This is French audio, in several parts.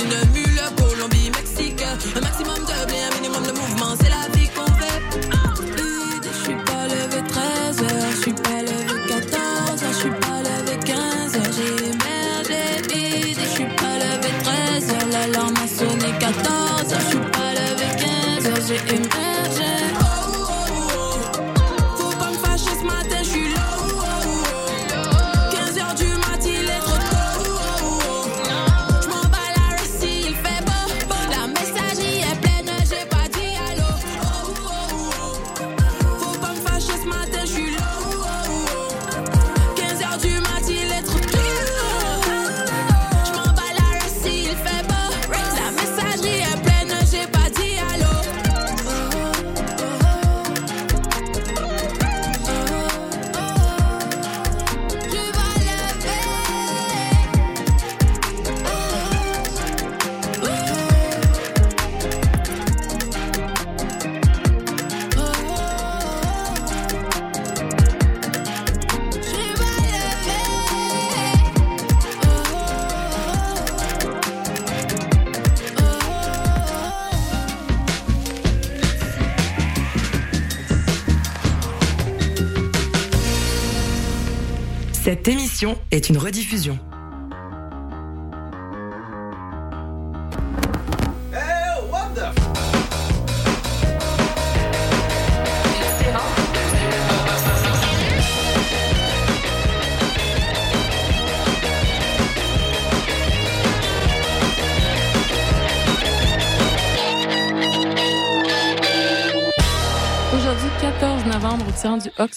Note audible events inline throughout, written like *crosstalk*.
une mule,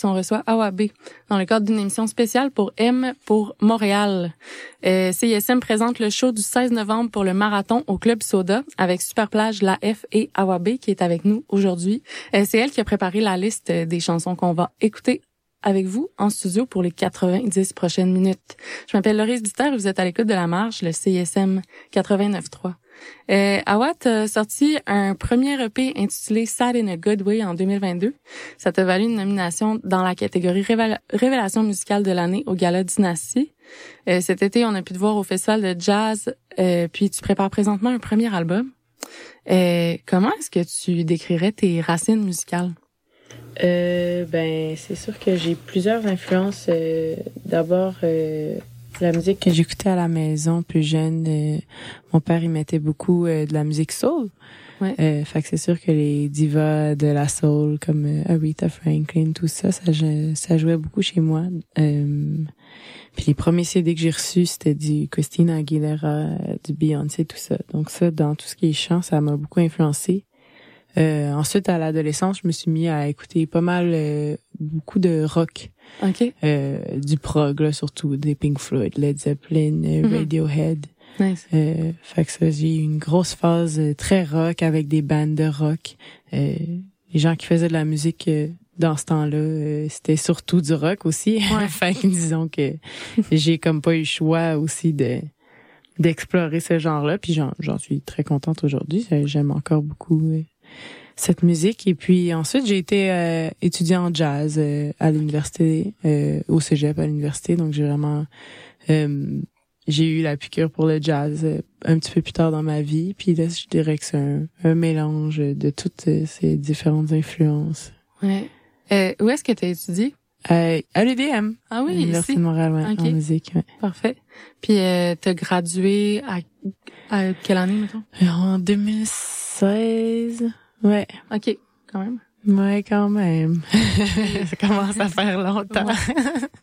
on reçoit Awabe dans le cadre d'une émission spéciale pour M pour Montréal. Euh, CISM présente le show du 16 novembre pour le marathon au Club Soda avec Superplage, La F et Awabe qui est avec nous aujourd'hui. Euh, C'est elle qui a préparé la liste des chansons qu'on va écouter avec vous en studio pour les 90 prochaines minutes. Je m'appelle Laurie Duter et vous êtes à l'écoute de La Marche, le CISM 89.3. Euh, Awat a sorti un premier EP intitulé Sad in a Good Way en 2022. Ça t'a valu une nomination dans la catégorie Révéla- Révélation musicale de l'année au Gala Dynasty. Euh, cet été, on a pu te voir au festival de jazz, euh, puis tu prépares présentement un premier album. Euh, comment est-ce que tu décrirais tes racines musicales? Euh, ben, c'est sûr que j'ai plusieurs influences. Euh, D'abord, la musique que j'écoutais à la maison plus jeune, euh, mon père il mettait beaucoup euh, de la musique soul. Ouais. Euh, fait que c'est sûr que les divas de la soul comme euh, Aretha Franklin, tout ça, ça, ça jouait beaucoup chez moi. Euh, puis les premiers CD que j'ai reçus, c'était du Christina Aguilera, du Beyoncé, tout ça. Donc ça, dans tout ce qui est chant, ça m'a beaucoup influencé. Euh, ensuite, à l'adolescence, je me suis mis à écouter pas mal, euh, beaucoup de rock, OK. euh, du prog, là, surtout des Pink Floyd, Led Zeppelin, euh, Mhm. Radiohead. Nice. Euh, fait que ça, j'ai eu une grosse phase euh, très rock avec des bandes de rock. Euh, les gens qui faisaient de la musique dans ce temps-là, euh, c'était surtout du rock aussi. Ouais. *laughs* fait que disons que j'ai comme pas eu le choix aussi de d'explorer ce genre-là. Puis j'en j'en suis très contente aujourd'hui. J'aime encore beaucoup cette musique. Et puis ensuite, j'ai été euh, étudiant en jazz euh, à l'université, euh, au cégep à l'université. Donc j'ai vraiment euh, j'ai eu la piqûre pour le jazz euh, un petit peu plus tard dans ma vie. Puis là, je dirais que c'est un, un mélange de toutes euh, ces différentes influences. Ouais. Où est-ce que tu as étudié? Euh, à l'UDM, Ah à oui, l'Université ici. de Montréal, ouais, Ok. en musique. ouais. Parfait. Puis euh, t'as gradué à, à quelle année, mettons? En 2016, ouais, OK, quand même. ouais, quand même. *laughs* Ça commence à faire longtemps.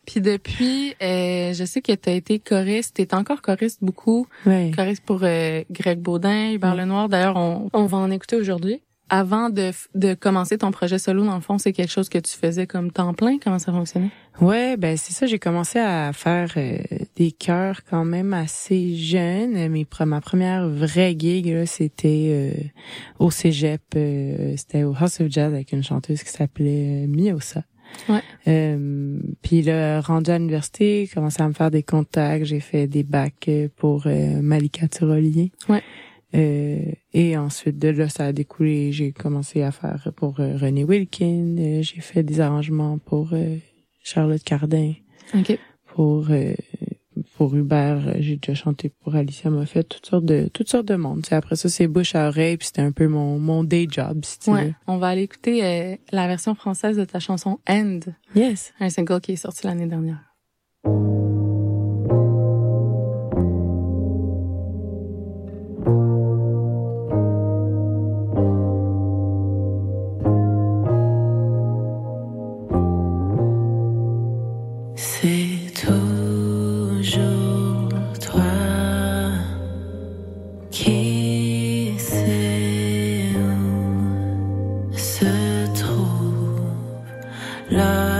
Puis depuis, euh, je sais que tu as été choriste. T'es encore choriste beaucoup. Ouais. Choriste pour euh, Greg Baudin, Hubert Ouais. Lenoir. D'ailleurs, on, on va en écouter aujourd'hui. Avant de, de commencer ton projet solo, dans le fond, c'est quelque chose que tu faisais comme temps plein? Comment ça fonctionnait? Ouais, ben c'est ça. J'ai commencé à faire euh, des chœurs quand même assez jeune. Mes ma première vraie gig, c'était euh, au cégep. euh, c'était au House of Jazz avec une chanteuse qui s'appelait euh, Miosa. Ouais. Euh, puis là, rendu à l'université, commencé à me faire des contacts. J'ai fait des bacs pour euh, Malika Tirolier. Ouais. Euh, et ensuite de là, ça a découlé. J'ai commencé à faire pour euh, René Wilkin. Euh, j'ai fait des arrangements pour euh, Charlotte Cardin OK. pour pour Hubert, j'ai déjà chanté pour Alicia Moffett, toutes sortes de toutes sortes de monde. T'sais, après ça, c'est bouche à oreille, puis c'était un peu mon mon day job, si tu Ouais. On va aller écouter la version française de ta chanson End. Yes. un single qui est sorti l'année dernière. 然而。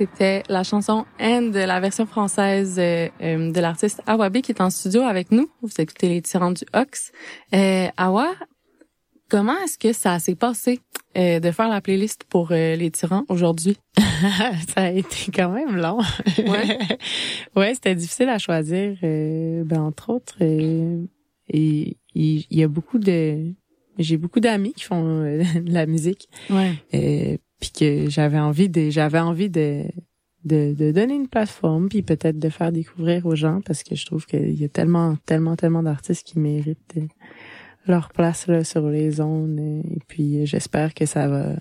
C'était la chanson End, la version française euh, euh, de l'artiste Awabi qui est en studio avec nous. Vous écoutez les tyrans du Ox. Euh, Awa, comment est-ce que ça s'est passé euh, de faire la playlist pour euh, les tyrans aujourd'hui? *laughs* ça a été quand même long. Ouais. *laughs* ouais, c'était difficile à choisir. euh, ben entre autres, et il y, a beaucoup de, j'ai beaucoup d'amis qui font *laughs* de la musique, Ouais. Euh, puis que j'avais envie de, j'avais envie de, de, de donner une plateforme, puis peut-être de faire découvrir aux gens parce que je trouve qu'il y a tellement, tellement, tellement d'artistes qui méritent euh, leur place là sur les zones, et puis euh, j'espère que ça va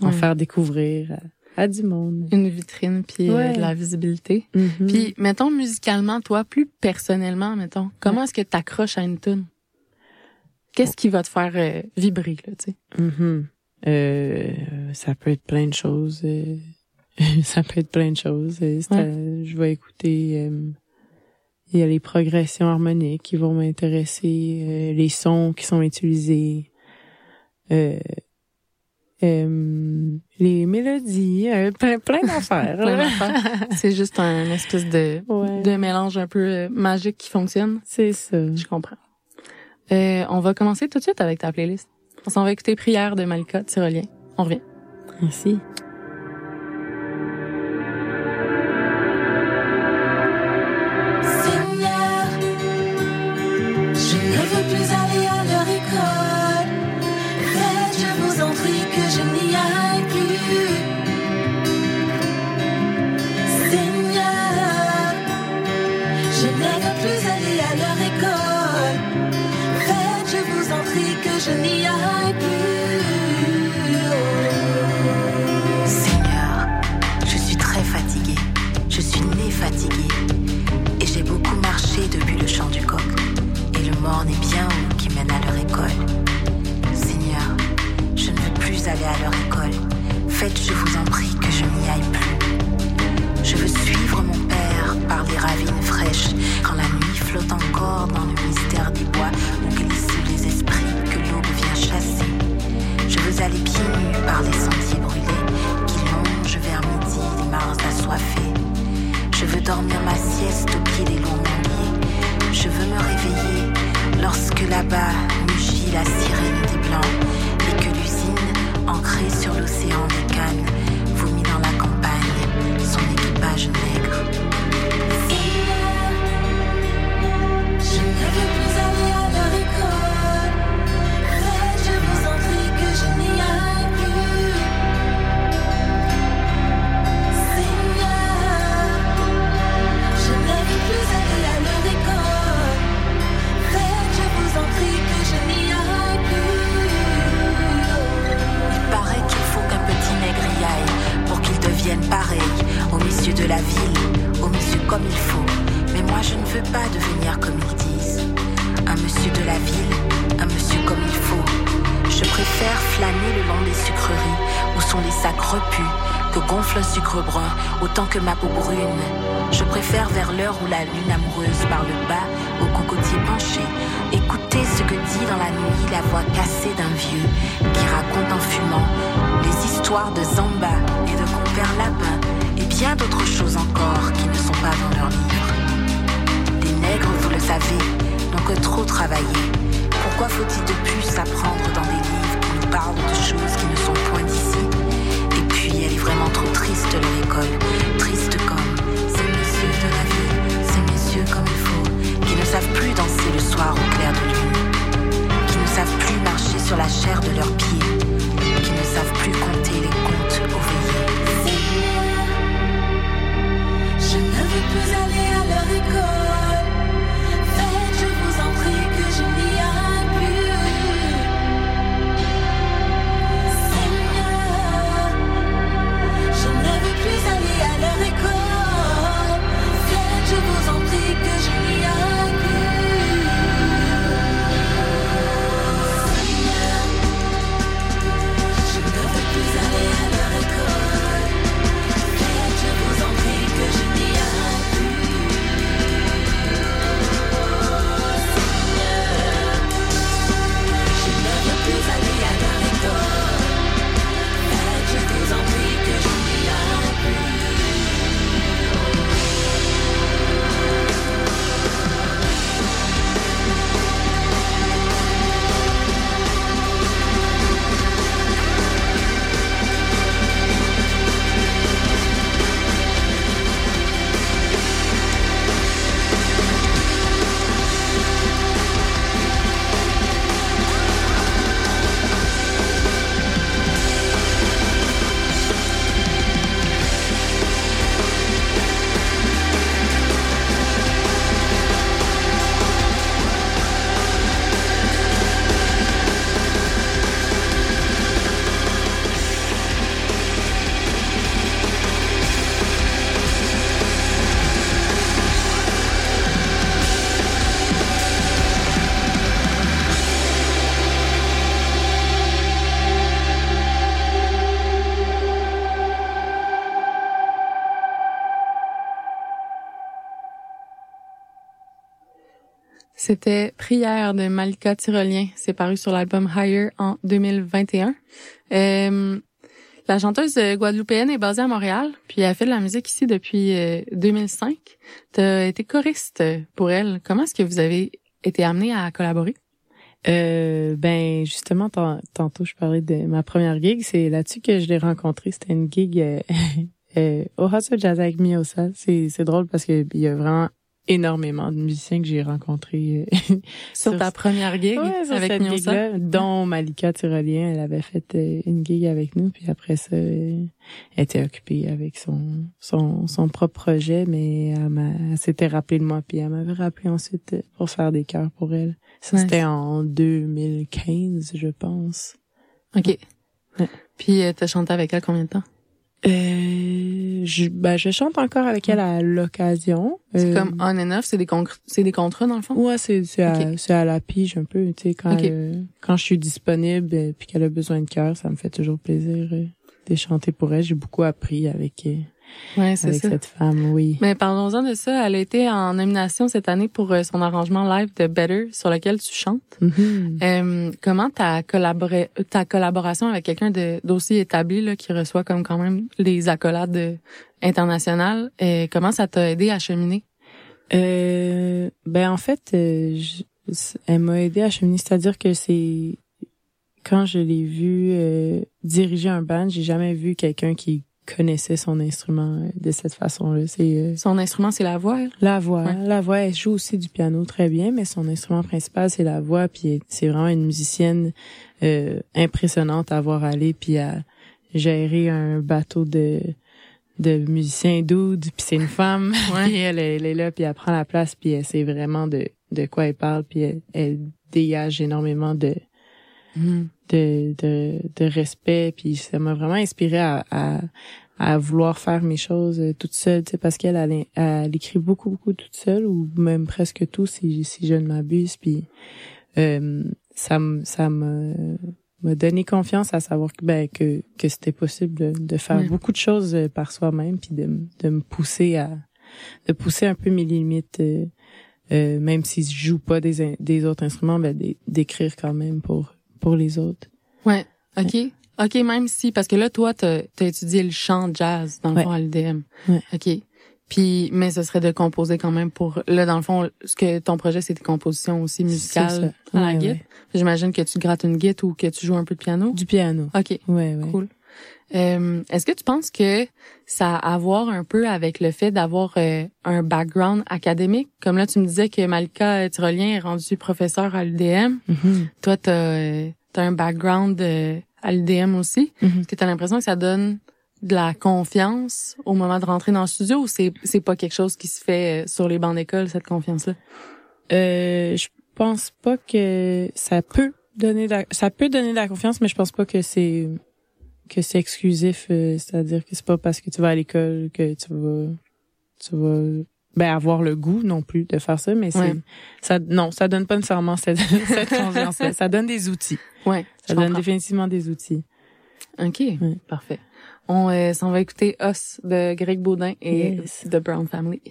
en Ouais. faire découvrir à, à du monde. Une vitrine puis euh, de la visibilité. Mhm. Puis, mettons, musicalement, toi, plus personnellement, mettons, comment est-ce que tu accroches à une tune? Qu'est-ce qui va te faire euh, vibrer, là, tu sais? Mhm. Euh, ça peut être plein de choses. euh, *laughs* ça peut être plein de choses. Euh, je vais écouter. euh, il y a les progressions harmoniques qui vont m'intéresser, euh, les sons qui sont utilisés, euh, euh, les mélodies, plein, plein *laughs* d'affaires. C'est juste un espèce de, Ouais. de mélange un peu magique qui fonctionne. C'est ça. Je comprends. Euh, on va commencer tout de suite avec ta playlist. On s'en va écouter Prière de Malika Tyrolien. On revient. Merci. Seigneur, je ne veux est bien haut qui mène à leur école. Seigneur, je ne veux plus aller à leur école. Faites, je vous en prie, que je n'y aille plus. Je veux suivre mon père par les ravines fraîches, quand la nuit flotte encore dans le mystère des bois où glissent les esprits que l'aube vient chasser. Je veux aller pieds nus par les sentiers brûlés qui longent vers midi les mares assoiffées. Je veux dormir ma sieste au pied des lorsque là-bas mugit la sirène des blancs et que l'usine, ancrée sur l'océan des Cannes, messieurs de la ville, aux messieurs comme il faut. Mais moi je ne veux pas devenir comme ils disent. Un monsieur de la ville, un monsieur comme il faut. Je préfère flâner le long des sucreries où sont les sacs repus que gonfle un sucre brun autant que ma peau brune. Je préfère vers l'heure où la lune amoureuse parle bas au cocotier penché, écouter ce que dit dans la nuit la voix cassée d'un vieux qui raconte en fumant les histoires de Zamba et de compère Lapin bien d'autres choses encore qui ne sont pas dans leurs livres. Les nègres, vous le savez, n'ont que trop travaillé. Pourquoi faut-il de plus apprendre dans des livres qui nous parlent de choses qui ne sont point d'ici? Et puis, elle est vraiment trop triste, leur école. Triste comme ces messieurs de la ville, ces messieurs comme il faut, qui ne savent plus danser le soir au clair de lune, qui ne savent plus marcher sur la chair de leurs pieds, qui ne savent plus compter les comptes au. Veux plus aller à leur école. C'était Prière de Malika Tyrolien. C'est paru sur l'album Higher en 2021. Euh, la chanteuse guadeloupéenne est basée à Montréal, puis elle fait de la musique ici depuis 2005. Tu as été choriste pour elle. Comment est-ce que vous avez été amené à collaborer? Euh, ben justement, tantôt je parlais de ma première gig. C'est là-dessus que je l'ai rencontré. C'était une gig euh, *laughs* euh, au Hustle Jazz avec Miosa. C'est drôle parce que il y a vraiment énormément de musiciens que j'ai rencontrés euh, *laughs* sur, ta première gig avec cette dont Malika Tyrolien, elle avait fait euh, une gig avec nous, puis après ça, elle était occupée avec son son, son propre projet, mais elle, s'était rappelée de moi, puis elle m'avait rappelé ensuite euh, pour faire des chœurs pour elle. Ça, c'était en 2015, je pense. OK. Ouais. Puis, t'as chanté avec elle combien de temps? Euh, je, ben, je chante encore avec elle à l'occasion. C'est comme euh, on and off, c'est des, c'est des contrats dans le fond? Ouais, c'est, c'est, à, c'est à la pige un peu. Tu sais, quand, quand je suis disponible et euh, puis qu'elle a besoin de cœur, ça me fait toujours plaisir de chanter pour elle. J'ai beaucoup appris avec Ouais, c'est ça. cette femme, oui. Mais parlons-en de ça. Elle a été en nomination cette année pour euh, son arrangement live de Better, sur lequel tu chantes. Mm-hmm. euh, comment ta, collaboré, ta collaboration avec quelqu'un d'aussi établi là, qui reçoit comme quand même les accolades internationales, et euh, comment ça t'a aidé à cheminer? Euh, ben en fait, elle m'a aidé à cheminer, c'est-à-dire que c'est quand je l'ai vu diriger un band, j'ai jamais vu quelqu'un qui connaissait son instrument euh, de cette façon-là. C'est euh, son instrument, c'est la voix. La voix, la voix. Elle joue aussi du piano très bien, mais son instrument principal c'est la voix. Puis c'est vraiment une musicienne euh, impressionnante à voir aller, puis à gérer un bateau de de musiciens dudes. Puis c'est une femme, ouais. *laughs* elle, elle, est là, puis elle prend la place, puis elle sait vraiment de de quoi elle parle, puis elle, elle dégage énormément de mm de, de, de respect. Puis ça m'a vraiment inspiré à, à, à, vouloir faire mes choses euh, toute seule, tu sais, parce qu'elle elle, elle, écrit beaucoup, beaucoup toute seule, ou même presque tout, si, si je ne m'abuse. Puis euh, ça ça m'a m'a donné confiance à savoir que ben que que c'était possible de, de faire beaucoup de choses euh, par soi-même puis de de me pousser à de pousser un peu mes limites euh, euh même si je joue pas des des autres instruments ben d'écrire quand même pour pour les autres. Ouais. OK. OK, même si, parce que là, toi, t'as as étudié le chant jazz, dans le fond, à l'UDM. Ouais. OK. Puis, mais ce serait de composer quand même pour, là, dans le fond, ce que ton projet, c'est des compositions aussi musicales à la guitare. J'imagine que tu grattes une guitare ou que tu joues un peu de piano. Du piano. OK. Ouais, ouais. Cool. Euh, Est-ce que tu penses que ça a à voir un peu avec le fait d'avoir euh, un background académique? Comme là, tu me disais que Malika Tyrolien est rendue professeur à l'UDM. Mm-hmm. Toi, tu as, un background euh, à l'UDM aussi. Mm-hmm. Est-ce que tu as l'impression que ça donne de la confiance au moment de rentrer dans le studio ou c'est c'est pas quelque chose qui se fait euh, sur les bancs d'école cette confiance là euh, je pense pas que ça peut donner de ça peut donner de la confiance mais je pense pas que c'est que c'est exclusif, euh, c'est-à-dire que c'est pas parce que tu vas à l'école que tu vas tu vas ben avoir le goût non plus de faire ça, mais c'est ça non, ça donne pas nécessairement cette, *laughs* cette confiance *laughs* ça donne des outils. Ouais, ça donne définitivement des outils. OK, parfait. On euh, s'en va écouter Os de Greg Baudin et The Brown Family.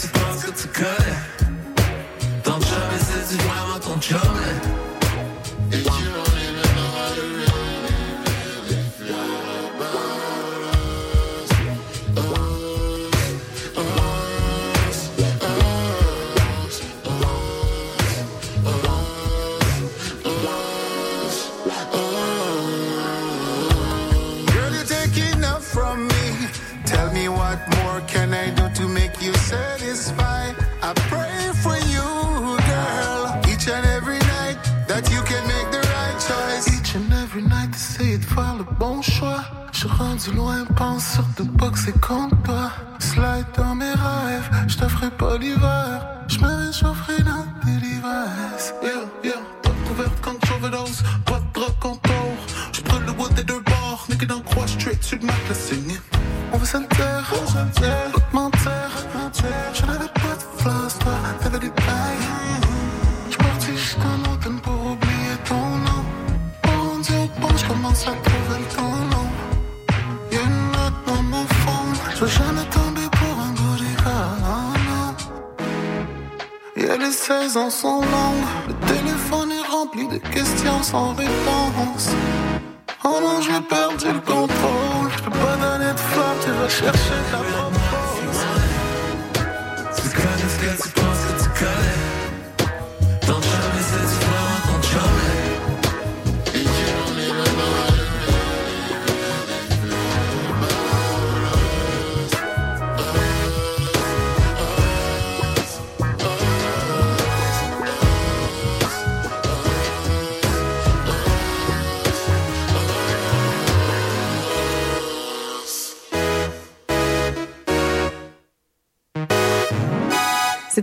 It's a boss, it's a cut. Each and faire le bon choix. Je rendu loin, pense sur de boxer contre toi. Slide dans mes rêves, je t'offre pas l'hiver. Je me réchaufferai dans tes devices. Yeah, yeah, top couverte quand j'overdose, pas de drop contour. Je prends le bois des deux bords, nigga dans croix straight sur le matelas signé. On va se le taire, on va se le taire, pas te mentir. Je n'avais pas de floss, toi, t'avais des bagues. J'suis parti jusqu'en automne pour oublier ton nom. Bon Dieu, bon, j'commence à trouver ton nom. Y'a une note dans mon fond, j'veux jamais tomber pour un bodyguard, non, non. Y'a les saisons sont longues, le téléphone est rempli de questions sans réponse. Oh non, j'ai perdu le contrôle, chercher ta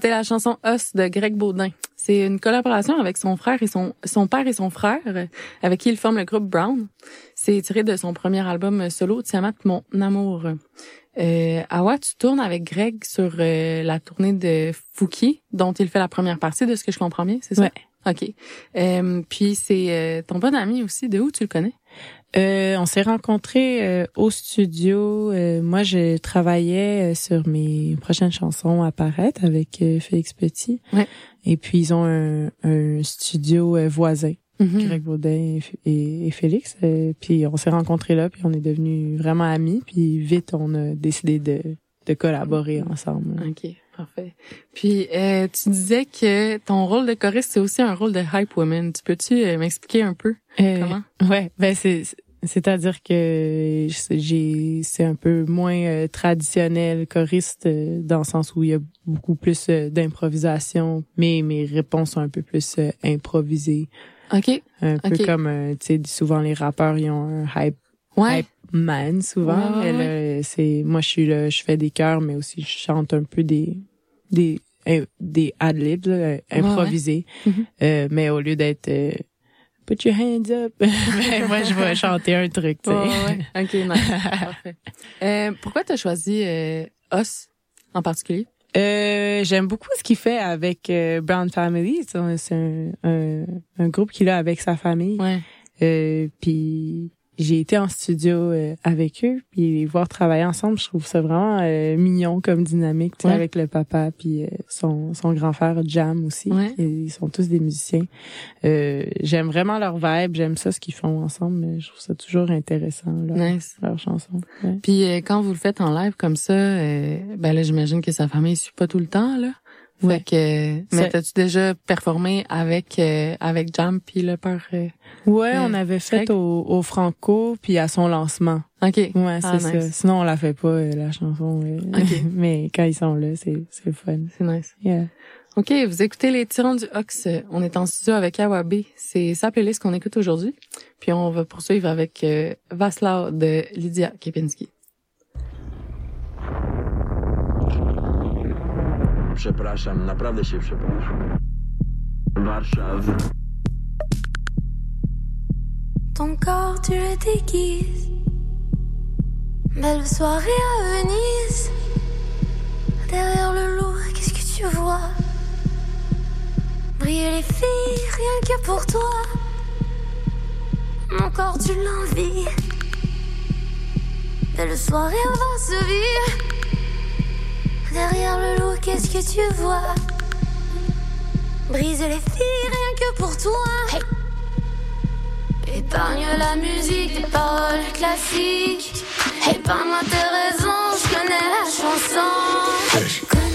C'était la chanson Os de Greg Baudin. C'est une collaboration avec son frère et son, son père et son frère, avec qui il forme le groupe Brown. C'est tiré de son premier album solo, Tiamat, mon amour. Euh, Awa, tu tournes avec Greg sur euh, la tournée de Fouki, dont il fait la première partie, de ce que je comprends bien, c'est ça? Ouais. OK. Euh, puis c'est euh, ton bon ami aussi. De où tu le connais? Euh, on s'est rencontrés euh, au studio. Euh, moi, je travaillais euh, sur mes prochaines chansons à paraître avec euh, Félix Petit. Ouais. Et puis, ils ont un, un studio euh, voisin, Mhm. Greg Baudin et, et- et Félix. Euh, puis, on s'est rencontrés là, puis on est devenus vraiment amis. Puis, vite, on a décidé de, de collaborer ensemble. OK, parfait. Puis euh, tu disais que ton rôle de choriste, c'est aussi un rôle de hype woman. Tu peux-tu m'expliquer un peu Euh, comment? Ouais, ben c'est c'est-à-dire que j'ai c'est un peu moins euh, traditionnel choriste euh, dans le sens où il y a beaucoup plus euh, d'improvisation, mais mes réponses sont un peu plus improvisées, OK. un peu comme tu sais souvent les rappeurs ils ont un hype Ouais. hype man souvent, Ouais, ouais, c'est moi je suis là, je fais des chœurs mais aussi je chante un peu des des des ad libs improvisés, Mhm. Euh, mais au lieu d'être euh, Put your hands up. *laughs* Ben, moi, je vais chanter un truc, tu sais. Ouais, ouais. OK, nice. *laughs* Parfait. Euh, pourquoi tu as choisi euh, Os en particulier? Euh, j'aime beaucoup ce qu'il fait avec euh, Brown Family. C'est un- C'est un, un, un groupe qu'il a avec sa famille. Ouais. Euh, puis j'ai été en studio euh, avec eux, puis les voir travailler ensemble, je trouve ça vraiment euh, mignon comme dynamique, tu sais, Ouais. avec le papa puis euh, son, son grand frère Jam aussi. Ouais. Ils sont tous des musiciens. Euh, j'aime vraiment leur vibe, j'aime ça ce qu'ils font ensemble. mais Je trouve ça toujours intéressant leur, Nice. leurs chansons. Ouais. Puis euh, quand vous le faites en live comme ça, euh, ben là, j'imagine que sa famille suit pas tout le temps, là. Fait Ouais. que, euh, mais t'as-tu déjà performé avec euh, avec Jam puis le père? euh? Ouais, Euh, on avait fait au, au Franco puis à son lancement. OK. Ouais, Ah, c'est nice. ça. Sinon, on la fait pas, euh, la chanson. euh, Ok. *laughs* Mais quand ils sont là, c'est, c'est fun. C'est nice. Yeah. OK, vous écoutez les tyrans du Ox. On est en studio avec Awabe. C'est sa playlist qu'on écoute aujourd'hui. Puis on va poursuivre avec Vaslav de Lydia Kepinski. Przepraszam, naprawdę się przepraszam. Warszaw. Ton corps, tu le déguises. Belle soirée à Venise. Derrière le lourd, qu'est-ce que tu vois? Briller les filles, rien que pour toi. Mon corps, tu l'envies. Belle soirée avant ce vie. Derrière le lourd, qu'est-ce que tu vois? Briser les filles, rien que pour toi. Hey. Épargne la musique des paroles classiques. Épargne-moi tes raisons, je connais la chanson.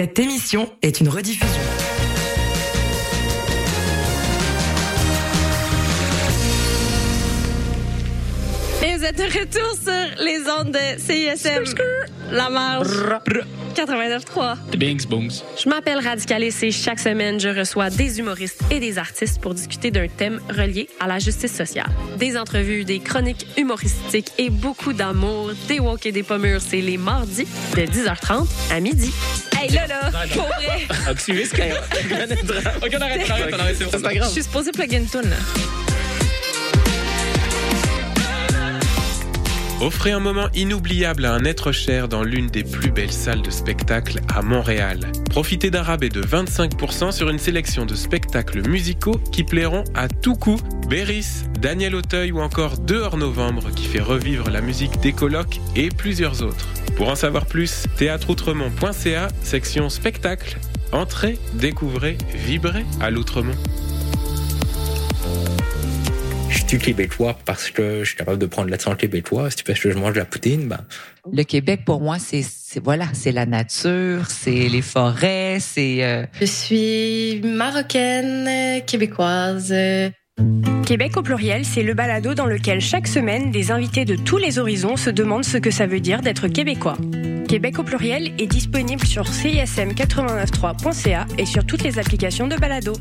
Cette émission est une rediffusion. Êtes de retour sur les ondes de CISM. La marge. 89.3. Bings, booms. Je m'appelle Radicalis et chaque semaine, je reçois des humoristes et des artistes pour discuter d'un thème relié à la justice sociale. Des entrevues, des chroniques humoristiques et beaucoup d'amour, des walk et des pommures. C'est les mardis de 10h30 à midi. Hey, là, là, pour vrai, Optimiste. *laughs* Ok, on arrête, on arrête, on arrête, je suis supposée plug une tune, là. Offrez un moment inoubliable à un être cher dans l'une des plus belles salles de spectacle à Montréal. Profitez d'un rabais de 25% sur une sélection de spectacles musicaux qui plairont à tout coup. Béris, Daniel Auteuil ou encore Dehors Novembre qui fait revivre la musique des colocs et plusieurs autres. Pour en savoir plus, théâtreoutremont.ca, section spectacle. Entrez, découvrez, vibrez à l'Outremont. Je suis québécois parce que je suis capable de prendre l'accent québécois? C'est parce que je mange de la poutine, ben. Le Québec, pour moi, c'est c'est- voilà, c'est la nature, c'est les forêts, c'est euh, Je suis marocaine, québécoise. Québec au pluriel, c'est le balado dans lequel chaque semaine, des invités de tous les horizons se demandent ce que ça veut dire d'être québécois. Québec au pluriel est disponible sur cism893.ca et sur toutes les applications de balado.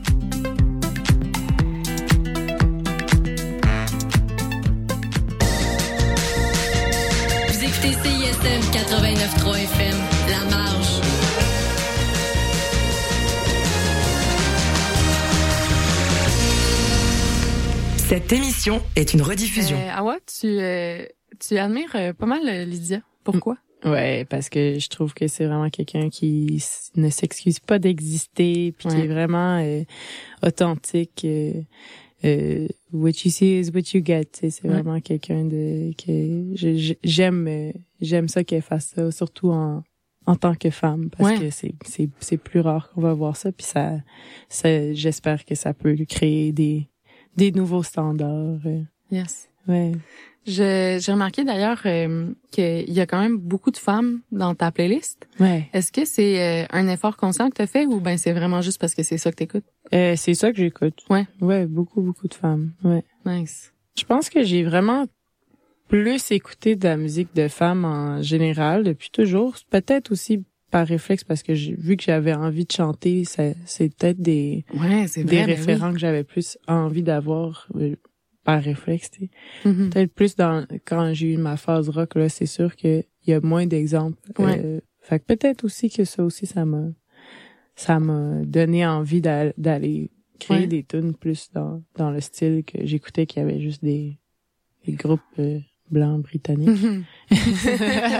Écoutez CISM 89.3 FM, La Marge. Cette émission est une rediffusion. Euh, Awa, tu, euh, tu admires euh, pas mal euh, Lydia. Pourquoi? Ouais, parce que je trouve que c'est vraiment quelqu'un qui ne s'excuse pas d'exister, puis qui Ouais. est vraiment euh, authentique. Euh, what you see is what you get. C'est Ouais. vraiment quelqu'un de que j'aime euh, j'aime ça qu'elle fasse ça, surtout en en tant que femme parce Ouais. que c'est c'est c'est plus rare qu'on va voir ça puis ça ça j'espère que ça peut créer des des nouveaux standards. euh. Yes. Ouais. Je- J'ai remarqué d'ailleurs euh, qu'il y a quand même beaucoup de femmes dans ta playlist. Ouais. Est-ce que c'est euh, un effort conscient que tu as fait ou ben c'est vraiment juste parce que c'est ça que t'écoutes? Euh, c'est ça que j'écoute. Ouais. Ouais, beaucoup beaucoup de femmes. Ouais. Nice. Je pense que j'ai vraiment plus écouté de la musique de femmes en général depuis toujours. Peut-être aussi par réflexe parce que j'ai vu que j'avais envie de chanter. C'est peut-être des Ouais, des ben référents que j'avais plus envie d'avoir euh, par réflexe. Mhm. Peut-être plus dans quand j'ai eu ma phase rock là, c'est sûr que il y a moins d'exemples. Ouais. Euh, fait que peut-être aussi que ça aussi ça m'a ça m'a donné envie d'a- d'aller créer Ouais. des tunes plus dans dans le style que j'écoutais qu'il y avait juste des des groupes euh, blancs britanniques. Mhm. *laughs*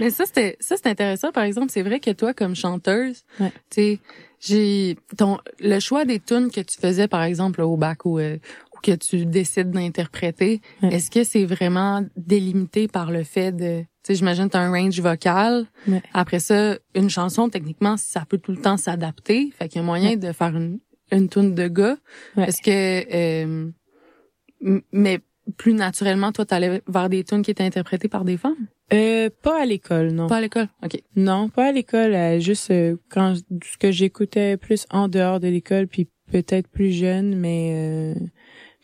Mais ça c'était ça c'est intéressant par exemple, c'est vrai que toi comme chanteuse, Ouais. tu sais, j'ai ton le choix des tunes que tu faisais par exemple au bac ou euh, que tu décides d'interpréter, Ouais. est-ce que c'est vraiment délimité par le fait de tu sais j'imagine tu as un range vocal. Ouais. Après ça, une chanson techniquement ça peut tout le temps s'adapter, fait qu'il y a moyen de faire une une tune de gars. Est-ce que euh, mais plus naturellement toi t'allais vers des tunes qui étaient interprétées par des femmes? Euh, pas à l'école, non. pas à l'école? Ok Non, pas à l'école, euh, juste euh, quand ce que j'écoutais plus en dehors de l'école puis peut-être plus jeune mais euh,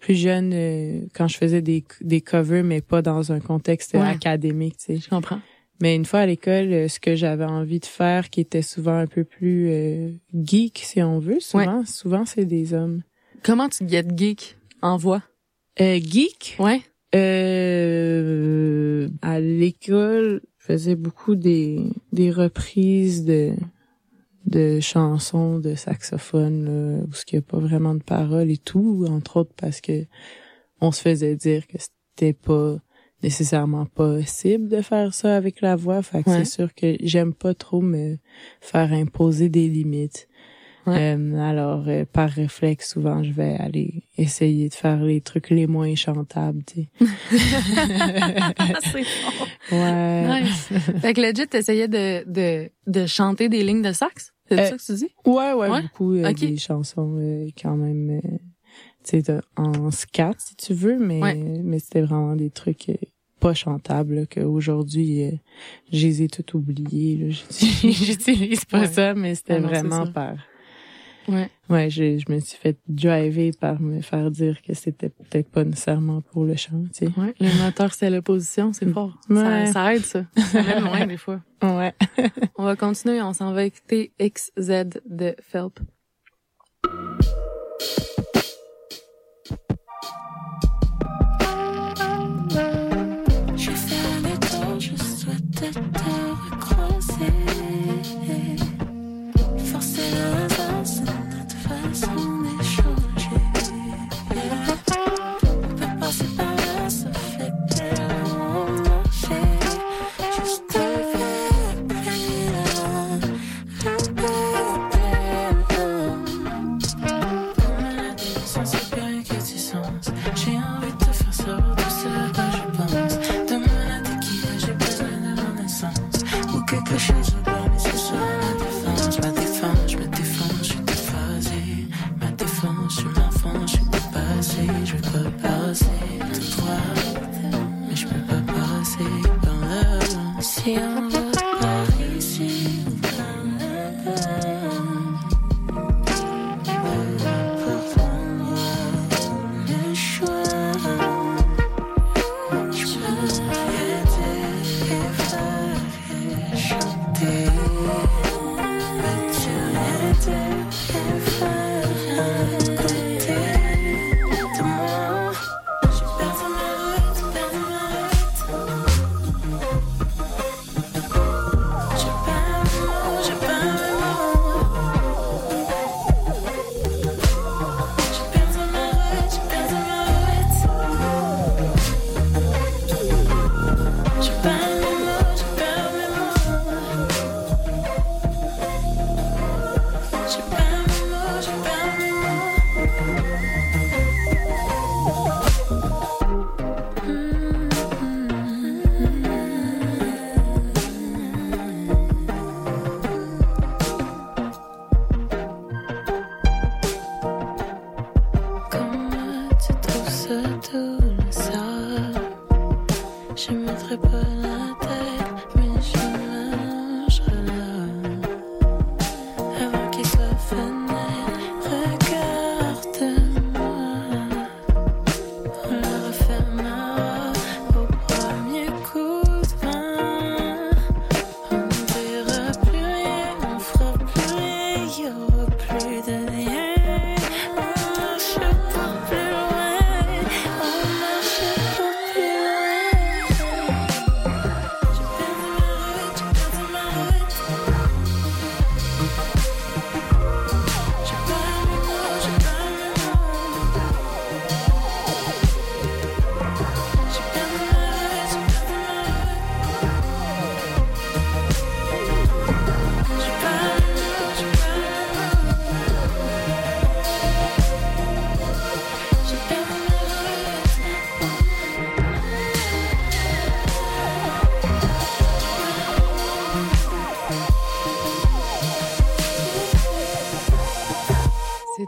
plus jeune euh, quand je faisais des des covers mais pas dans un contexte Ouais. académique, tu sais. je comprends Mais une fois à l'école, euh, ce que j'avais envie de faire qui était souvent un peu plus euh, geek si on veut, souvent souvent c'est des hommes. comment tu te get geek en voix? Euh, geek? Ouais Euh, à l'école, je faisais beaucoup des, des reprises de, de chansons de saxophone, là, où il n'y a pas vraiment de paroles et tout, entre autres parce que on se faisait dire que c'était pas nécessairement possible de faire ça avec la voix. Fait que Ouais. c'est sûr que j'aime pas trop me faire imposer des limites. Ouais. Euh, alors, euh, par réflexe, souvent, je vais aller essayer de faire les trucs les moins chantables, tu sais. *laughs* c'est *laughs* bon Ouais. nice fait que legit t'essayais de de de chanter des lignes de sax? C'est Euh, ça que tu dis? Ouais, ouais, Ouais? beaucoup euh, des chansons euh, quand même, euh, tu sais, en scat si tu veux, mais Ouais. mais c'était vraiment des trucs euh, pas chantables là, qu'aujourd'hui je les ai toutes oubliés. là. *laughs* J'utilise pas Ouais. ça, mais c'était Ah vraiment par ouais ouais, je, je me suis fait driver par me faire dire que c'était peut-être pas nécessairement pour le chant, tu sais. ouais le moteur c'est l'opposition c'est fort Ouais. ça, ça aide ça ça mène loin des fois Ouais. on va continuer on s'en va écouter XZ de Phelps Je fais le tour, je souhaite te recroiser. Forcer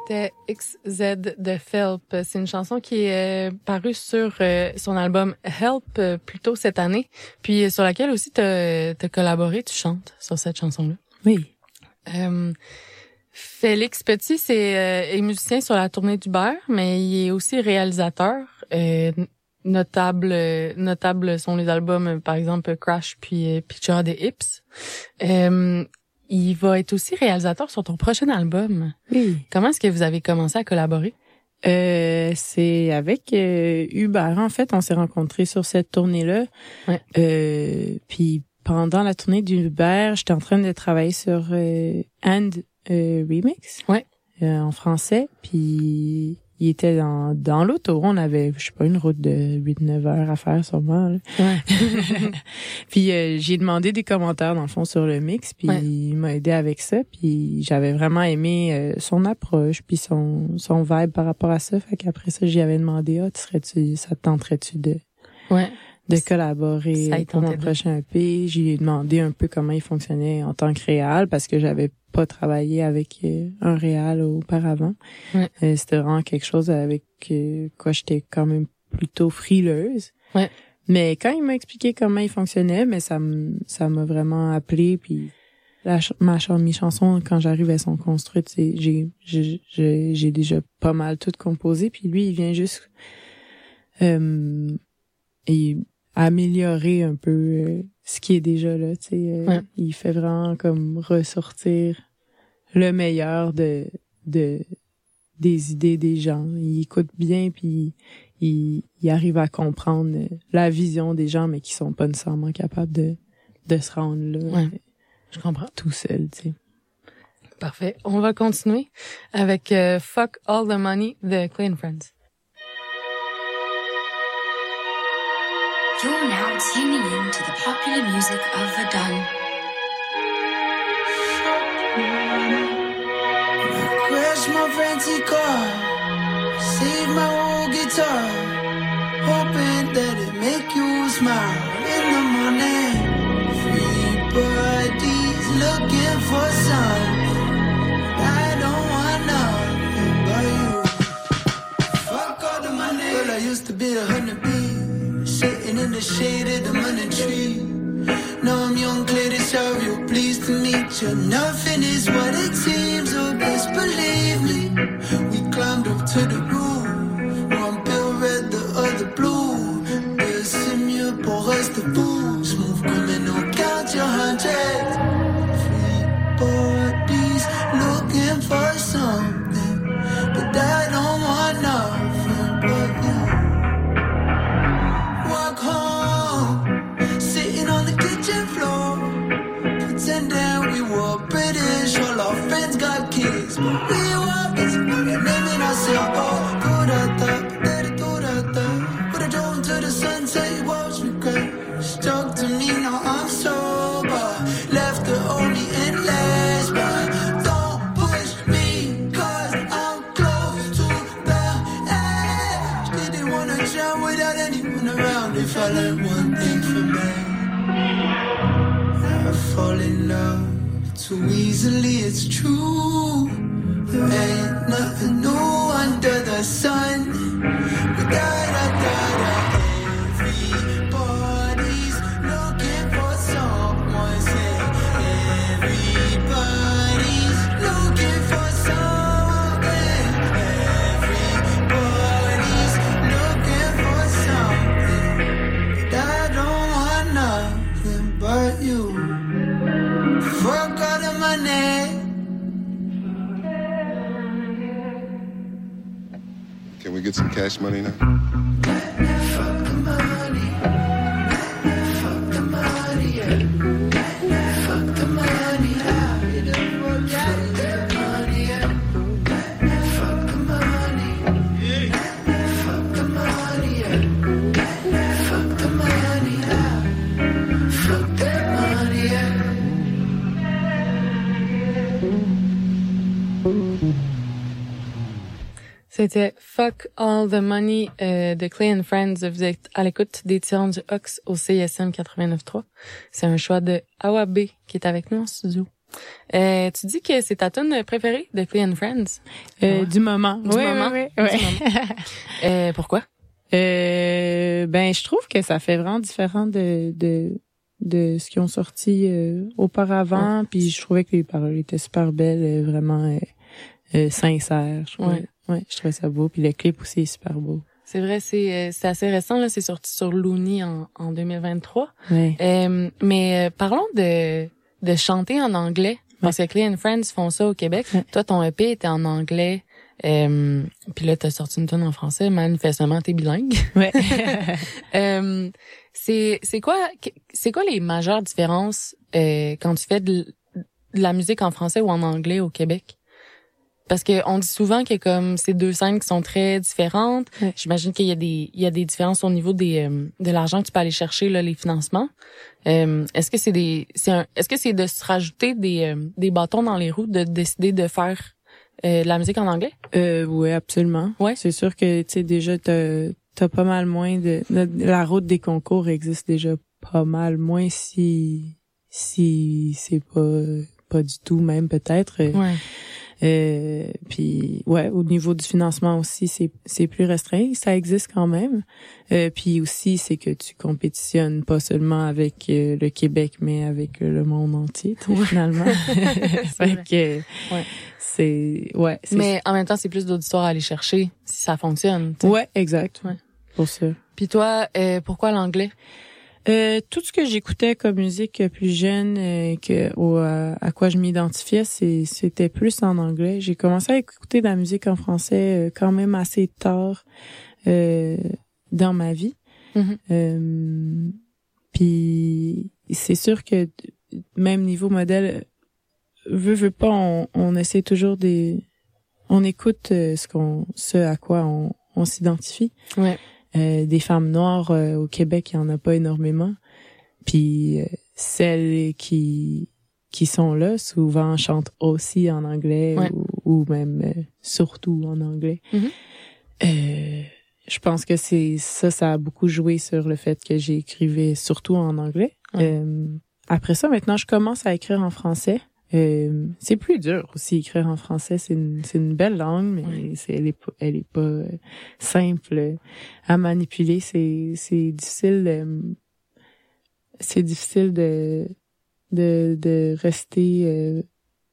C'était XZ de Felp. C'est une chanson qui est euh, parue sur euh, son album Help euh, plus tôt cette année, puis sur laquelle aussi tu as collaboré, tu chantes sur cette chanson-là. Oui. Euh, Félix Petit, c'est est musicien sur la tournée du beurre, mais il est aussi réalisateur. Euh, notable, euh, notable sont les albums, par exemple Crash puis Picture des Hips. Euh, il va être aussi réalisateur sur ton prochain album. Oui. Comment est-ce que vous avez commencé à collaborer? Euh, c'est avec euh, Hubert. En fait, on s'est rencontrés sur cette tournée-là. Ouais. Euh, puis pendant la tournée d'Hubert, j'étais en train de travailler sur euh, And euh, Remix. Ouais. euh, en français. Puis il était dans, dans l'auto. On avait, je sais pas, une route de 8-9 heures à faire sûrement. là. *laughs* *laughs* puis euh, j'ai demandé des commentaires dans le fond sur le mix, puis Ouais. il m'a aidé avec ça. Puis j'avais vraiment aimé euh, son approche, puis son son vibe par rapport à ça. Fait qu'après ça, j'y avais demandé, ah, tu serais-tu, ça te tenterait-tu de Ouais. de collaborer pour mon prochain EP. J'ai demandé un peu comment il fonctionnait en tant que réal parce que j'avais pas travaillé avec euh, un réal auparavant. Ouais. Euh, C'était vraiment quelque chose avec euh, quoi j'étais quand même plutôt frileuse. Ouais. Mais quand il m'a expliqué comment il fonctionnait, mais ça m- ça m'a vraiment appelé puis la ch- ma ch- mes chansons quand j'arrive elles sont construites, c'est j'ai j'ai déjà pas mal tout composé puis lui il vient juste euh, améliorer un peu euh, ce qui est déjà là, tu sais, euh, Ouais. il fait vraiment comme ressortir le meilleur de de des idées des gens. Il écoute bien puis il, il arrive à comprendre euh, la vision des gens mais qui sont pas nécessairement capables de de se rendre là. Ouais. Je comprends. Tout seul, tu sais. Parfait. On va continuer avec euh, Fuck All the Money de Clean Friends. You're now tuning in to the popular music of Verdun. Crash my fancy car, save my old guitar, hoping that it make you smile in the morning. Bodies looking for something. I don't want nothing but you. Fuck all the money. Well, I used to be a hundred bees, in the shade of the money tree. Now I'm young, clear to serve you. Pleased to meet you. Nothing is what it seems, oh, best believe me. We climbed up to the easily, it's true. Fuck that money. C'était Fuck All the Money euh, de Clay and Friends. Vous êtes à l'écoute des tirants du Ox au CSM 89.3. C'est un choix de Awabe qui est avec nous en studio. Euh, tu dis que c'est ta tune préférée de Clay and Friends? Euh, Du moment. Du Oui, moment? oui, oui, Du moment. *laughs* Euh, pourquoi? Euh, ben, je trouve que ça fait vraiment différent de, de, de ce qu'ils ont sorti euh, auparavant. Puis je trouvais que les paroles étaient super belles, vraiment sincères. Je ouais. je trouvais ça beau. Puis le clip aussi est super beau. C'est vrai, c'est euh, c'est assez récent là, c'est sorti sur Looney en, en 2023. Ouais. Euh, mais euh, parlons de de chanter en anglais parce que Clay and Friends font ça au Québec. Toi, ton EP était en anglais. Euh, puis là, t'as sorti une tonne en français. Manifestement, t'es bilingue. Ouais. *laughs* Euh, c'est c'est quoi c'est quoi les majeures différences euh, quand tu fais de, de la musique en français ou en anglais au Québec? Parce que on dit souvent que comme ces deux scènes qui sont très différentes, j'imagine qu'il y a des il y a des différences au niveau des euh, de l'argent que tu peux aller chercher là les financements. Euh, est-ce que c'est des c'est un est-ce que c'est de se rajouter des euh, des bâtons dans les roues de décider de faire euh, de la musique en anglais? Euh, oui, absolument. Ouais. C'est sûr que tu sais déjà t'as t'as pas mal moins de la, la route des concours existe déjà pas mal moins si si c'est pas pas du tout même peut-être. Ouais. Euh, puis ouais, au niveau du financement aussi, c'est c'est plus restreint, ça existe quand même. Euh, puis aussi, c'est que tu compétitionnes pas seulement avec euh, le Québec, mais avec euh, le monde entier, Ouais. finalement. *laughs* *laughs* Fait que Ouais. c'est ouais. Mais en même temps, c'est plus d'auditoire à aller chercher si ça fonctionne. tu sais. ouais, exact. Ouais. Pour ça. Puis toi, euh, pourquoi l'anglais? Euh, tout ce que j'écoutais comme musique plus jeune, euh, que au, à, à quoi je m'identifiais, c'est c'était plus en anglais. J'ai commencé à écouter de la musique en français euh, quand même assez tard euh, dans ma vie. Mhm. Euh, Puis c'est sûr que même niveau modèle, veut veut pas, on, on essaie toujours des, on écoute euh, ce qu'on, ce à quoi on, on s'identifie. Ouais. Euh, des femmes noires euh, au Québec, il y en a pas énormément. Puis euh, celles qui qui sont là souvent chantent aussi en anglais Ouais. ou, ou même euh, surtout en anglais. Mhm. Euh, je pense que c'est ça, ça a beaucoup joué sur le fait que j'écrivais surtout en anglais. Euh, après ça, maintenant, je commence à écrire en français. Euh, c'est plus dur aussi écrire en français. C'est une, c'est une belle langue, mais c'est, elle est pas, elle est pas euh, simple à manipuler. C'est, c'est difficile. euh, c'est difficile de, de, de rester euh,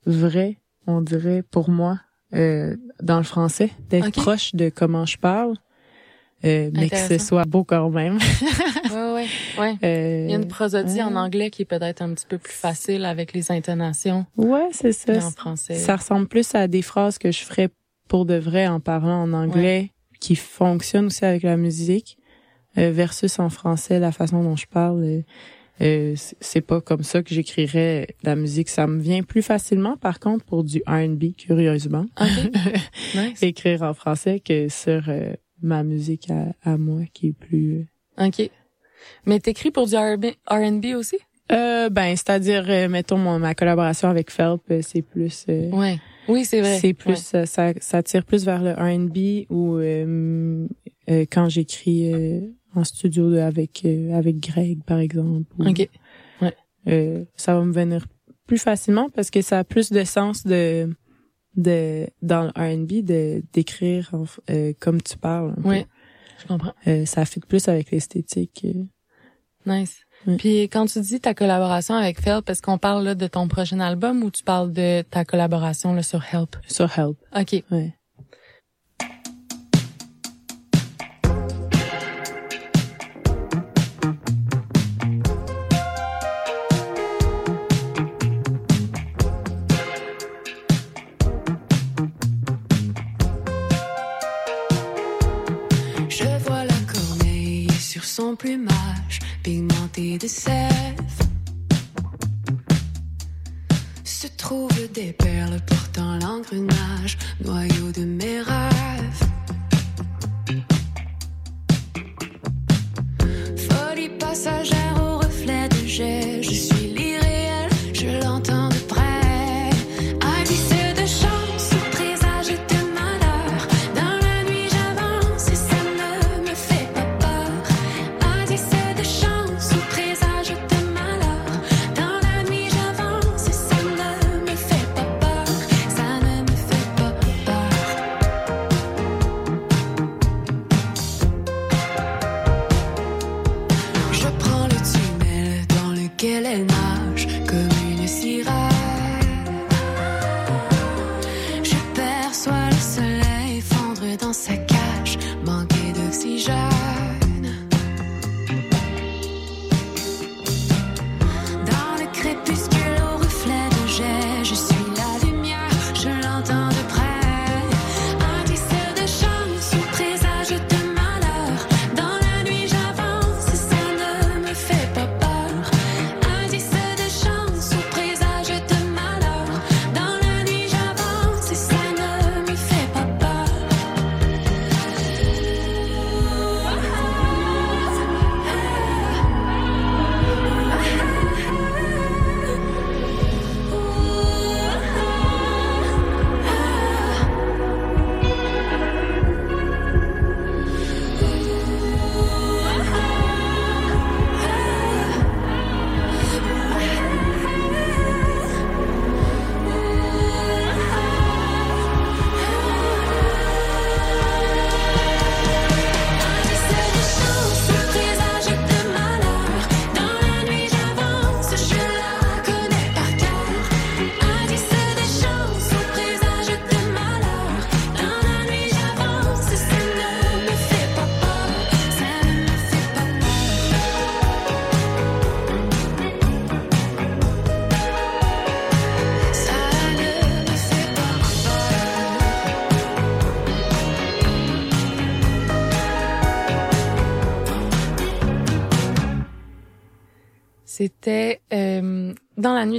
vrai, on dirait pour moi, euh, dans le français, d'être proche de comment je parle, euh, mais que ce soit beau quand même. *laughs* Ouais, ouais. Euh, Il y a une prosodie en anglais qui est peut-être un petit peu plus facile avec les intonations. Ouais, c'est ça. En français. Ça ressemble plus à des phrases que je ferais pour de vrai en parlant en anglais, qui fonctionnent aussi avec la musique, euh, versus en français, la façon dont je parle. euh, euh, c'est- pas comme ça que j'écrirais la musique. Ça me vient plus facilement, par contre, pour du R&B, curieusement. *laughs* Nice. Écrire en français que sur euh, ma musique à, à moi, qui est plus... OK. Mais t'écris pour du R&B aussi? Euh, ben, c'est-à-dire, euh, mettons, mon- ma collaboration avec Phelps, euh, c'est plus... euh, Ouais. Oui, c'est vrai. C'est plus euh, ça, ça tire plus vers le R&B ou euh, euh, quand j'écris euh, en studio de- avec euh, avec Greg par exemple. ou- OK. Ouais. Euh, ça va me venir plus facilement parce que ça a plus de sens de de dans le R&B de d'écrire euh, comme tu parles. un peu. Ouais. Je comprends. Euh, ça fit plus avec l'esthétique. euh. Nice. Puis quand tu dis ta collaboration avec Phelps, est-ce qu'on parle là, de ton prochain album ou tu parles de ta collaboration là, sur Help? Sur Help. OK. Ouais.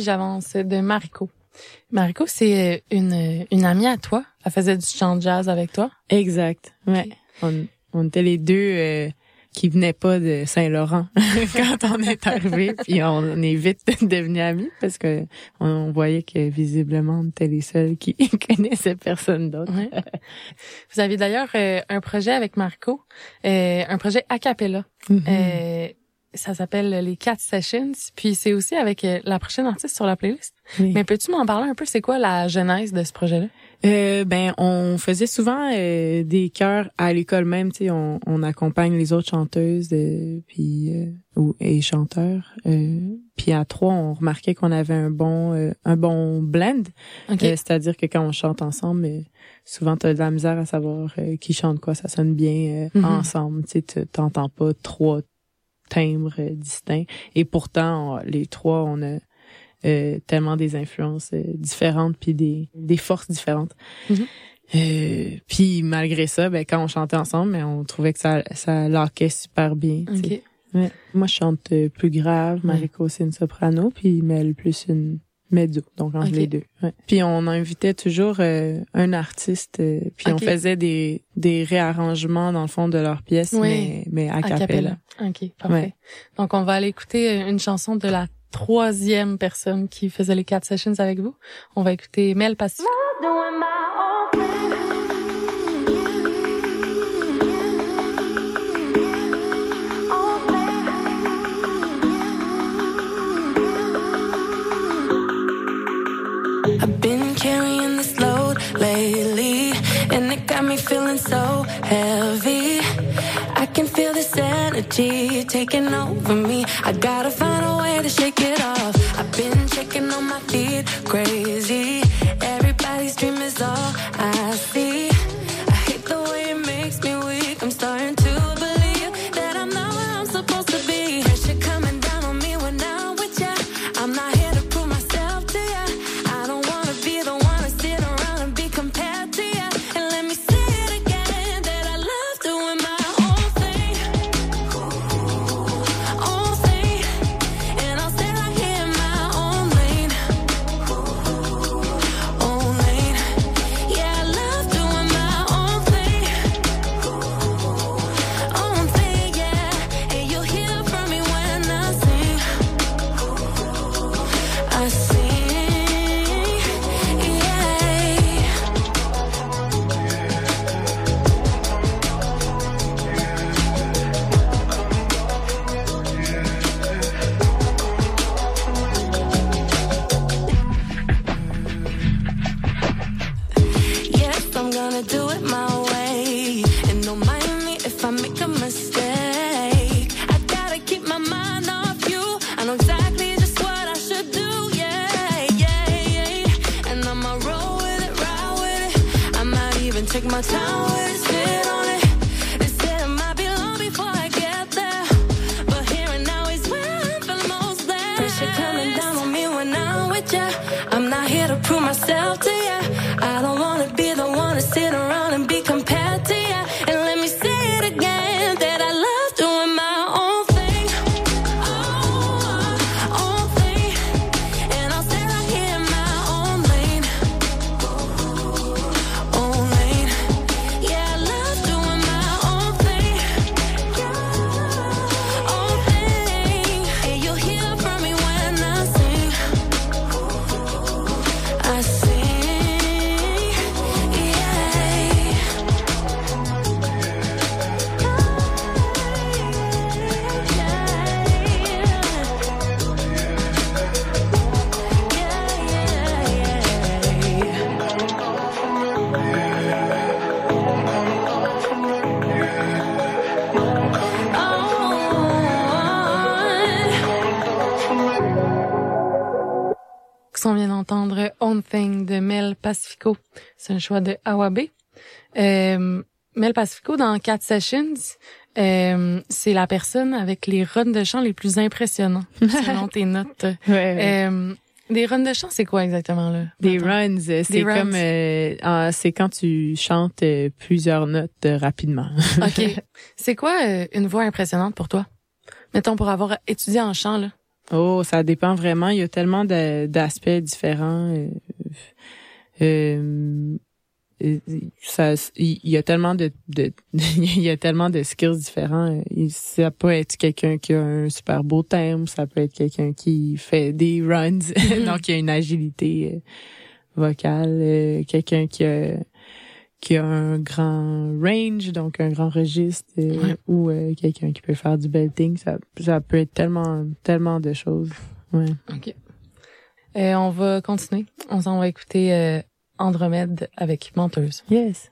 J'avance de Mariko. Mariko, c'est euh, une, une amie à toi. Elle faisait du chant de jazz avec toi. Exact. Ouais. On, on était les deux euh, qui venaient pas de Saint-Laurent *laughs* quand on est arrivé, *laughs* puis on est vite *laughs* devenus amis parce que on, on voyait que visiblement on était les seuls qui connaissaient personne d'autre. Ouais. Vous avez d'ailleurs euh, un projet avec Marco, euh, un projet a cappella. Mhm. Euh, ça s'appelle les Cat Sessions, puis c'est aussi avec euh, la prochaine artiste sur la playlist. Oui. Mais peux-tu m'en parler un peu, c'est quoi la genèse de ce projet-là? Euh, ben, on faisait souvent euh, des chœurs à l'école même, tu sais, on, on accompagne les autres chanteuses euh, puis euh, ou et chanteurs. Puis à trois, on remarquait qu'on avait un bon euh, un bon blend, Ok. Euh, c'est-à-dire que quand on chante ensemble, souvent t'as de la misère à savoir qui chante quoi, ça sonne bien Mhm. ensemble, tu sais, tu- t'entends pas trois timbres distincts. Et pourtant, on- les trois, on a euh, tellement des influences euh, différentes puis des, des forces différentes. Mhm. Euh, puis malgré ça, ben quand on chantait ensemble, ben, on trouvait que ça ça lockait super bien. tu sais. Ok. Ouais. Moi, je chante plus grave, Mariko c'est une soprano, puis Mel plus une mezzo, donc entre les deux. Ouais. Puis on invitait toujours euh, un artiste, euh, puis on faisait des des réarrangements dans le fond de leurs pièces, Oui. mais mais à, cappella. Ok, parfait. Ouais. Donc, on va aller écouter euh, une chanson de la troisième personne qui faisait les Cat Sessions avec vous. On va écouter Mel Pacifique. Me feeling so heavy. I can feel this energy taking over me. I gotta find a way to shake it off. I've been checking on my feet, crazy. C'est un choix de Awabe. Euh, Mel Pacifico, dans Cat Sessions, euh, c'est la personne avec les runs de chant les plus impressionnants, *laughs* selon tes notes. ouais. Euh, des runs de chant, c'est quoi exactement là? Des runs, euh, c'est comme euh, ah, c'est quand tu chantes euh, plusieurs notes euh, rapidement. *laughs* OK. C'est quoi une voix impressionnante pour toi? Mettons, pour avoir étudié en chant, là. Oh, ça dépend vraiment. Il y a tellement d'aspects différents. Euh, ça, il y a tellement de, de *laughs* il y a tellement de skills différents. Ça peut être quelqu'un qui a un super beau thème, ça peut être quelqu'un qui fait des runs, *laughs* donc il y a une agilité euh, vocale, euh, quelqu'un qui a qui a un grand range, donc un grand registre, euh, ou euh, quelqu'un qui peut faire du belting, ça, ça peut être tellement, tellement de choses. Ouais. OK. Euh, on va continuer. On s'en va écouter euh, Andromède avec Menteuse. Yes.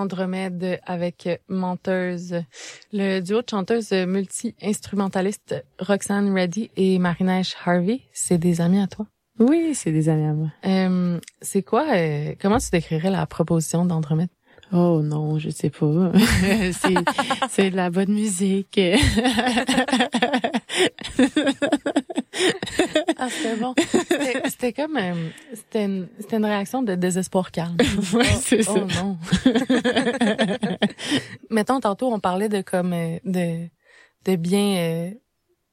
Andromède avec Menteuse. Le duo de chanteuses multi-instrumentalistes Roxanne Reddy et Marinèche Harvey, c'est des amis à toi? Oui, c'est des amis à moi. Euh, c'est quoi, euh, comment tu décrirais la proposition d'Andromède? Oh non, je sais pas. *laughs* c'est, c'est de la bonne musique. ah, c'était bon. C'était, comme, euh, c'était, une, c'était une réaction de désespoir calme. *laughs* Ouais, oh, c'est ça. Oh non. *laughs* Mettons, tantôt, on parlait de comme, euh, de, de bien, euh,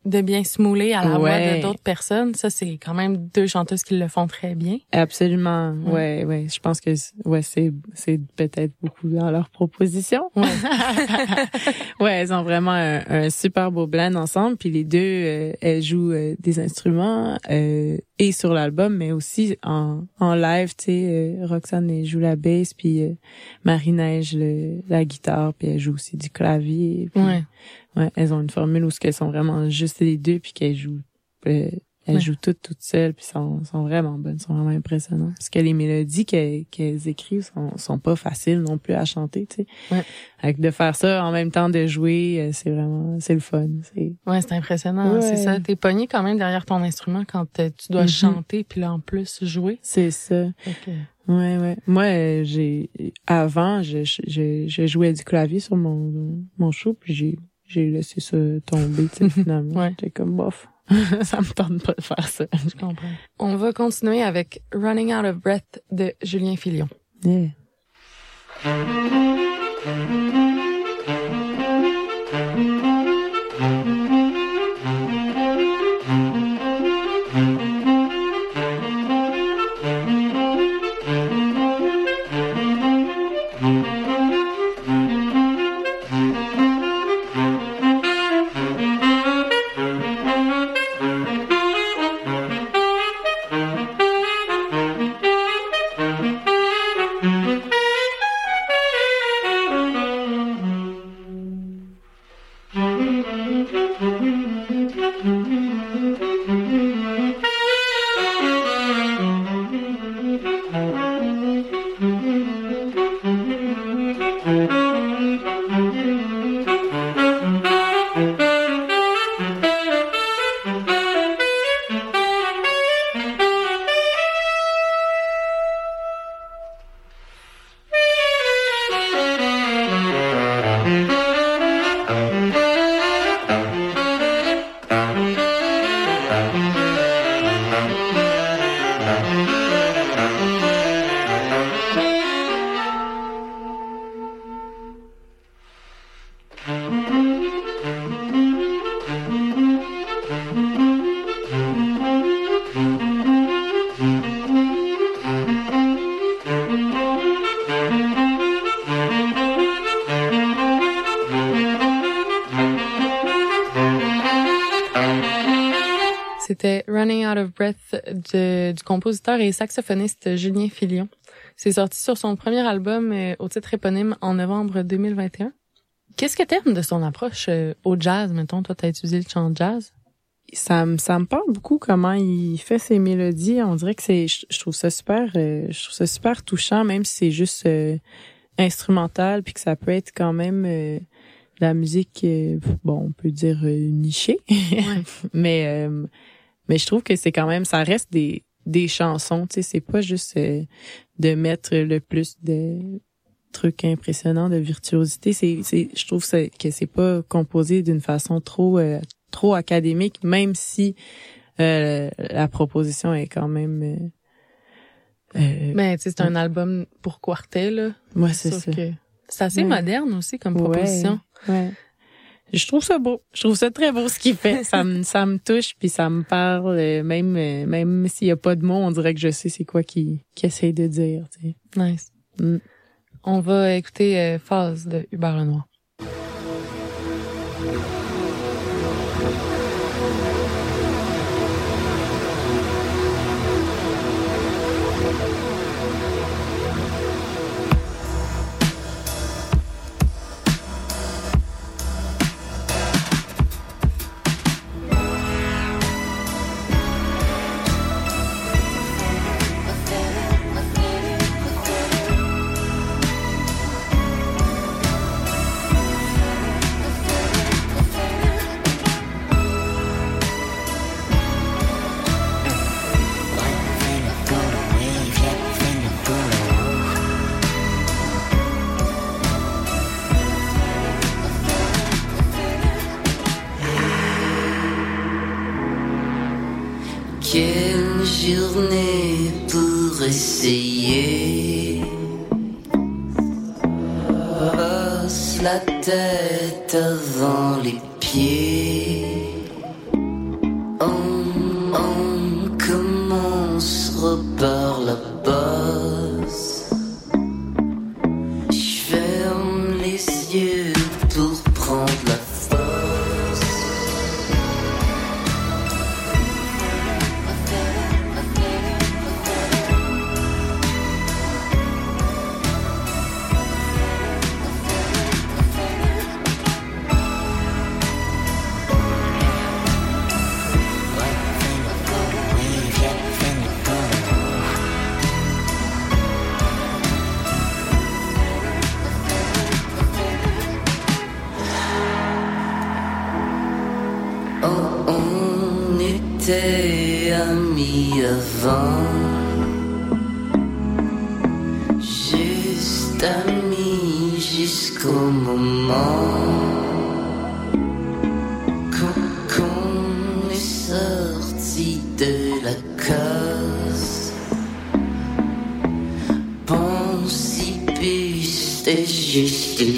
de bien se mouler à la voix de d'autres personnes. Ça, c'est quand même deux chanteuses qui le font très bien. Absolument. Ouais. Ouais, ouais. Je pense que ouais, c'est c'est peut-être beaucoup dans leur proposition. Ouais. *laughs* ouais, elles ont vraiment un, un super beau blend ensemble. Puis les deux, euh, elles jouent euh, des instruments euh, et sur l'album, mais aussi en, en live. Tu sais, euh, Roxane elle joue la basse, puis Marie-Neige le- la guitare, puis elle joue aussi du clavier. Puis, Ouais. Ouais, elles ont une formule où ce qu'elles sont vraiment juste les deux, puis qu'elles jouent. euh, elles Ouais. jouent toutes toutes seules, puis sont, sont vraiment bonnes, sont vraiment impressionnantes. Parce que les mélodies qu'elles qu'elles écrivent sont, sont pas faciles non plus à chanter, tu sais. Ouais. Avec de faire ça en même temps de jouer, euh, c'est vraiment, c'est le fun. C'est Ouais, c'est impressionnant. Ouais. C'est ça. T'es pogné quand même derrière ton instrument quand euh, tu dois Mhm. chanter puis là en plus jouer. c'est ça. Que- Ouais, ouais. Moi, j'ai avant, je, je, je jouais du clavier sur mon mon show, puis j'ai j'ai laissé ça tomber, tu sais, finalement. Ouais. J'étais comme bof. *laughs* ça me tente pas de faire ça. Je comprends. On va continuer avec Running Out of Breath de Julien Filion. Yeah. De- du compositeur et saxophoniste Julien Filion. C'est sorti sur son premier album euh, au titre éponyme en novembre 2021. Qu'est-ce que t'aimes de son approche euh, au jazz, mettons? Toi, t'as utilisé le chant jazz? ça me ça me parle beaucoup comment il fait ses mélodies on dirait que c'est je, je trouve ça super euh, je trouve ça super touchant même si c'est juste instrumental puis que ça peut être quand même de la musique bon on peut dire nichée *laughs* mais euh, mais je trouve que c'est quand même ça reste des des chansons tu sais c'est pas juste euh, de mettre le plus de trucs impressionnants de virtuosité c'est c'est je trouve que c'est pas composé d'une façon trop euh, trop académique, même si euh, la proposition est quand même. Euh, euh, Mais tu sais, c'est un album pour quartet, là. Ouais, c'est ça. C'est assez Ouais. moderne aussi comme proposition. Ouais, ouais. Je trouve ça beau. Je trouve ça très beau ce qu'il fait. ça me ça me touche puis ça me parle euh, même euh, même s'il y a pas de mots, on dirait que je sais c'est quoi qu'il qu'il essaye de dire, tu sais. Nice. Mm. On va écouter euh, Phase de Hubert Lenoir. De la case. Poncipus, c'était juste une.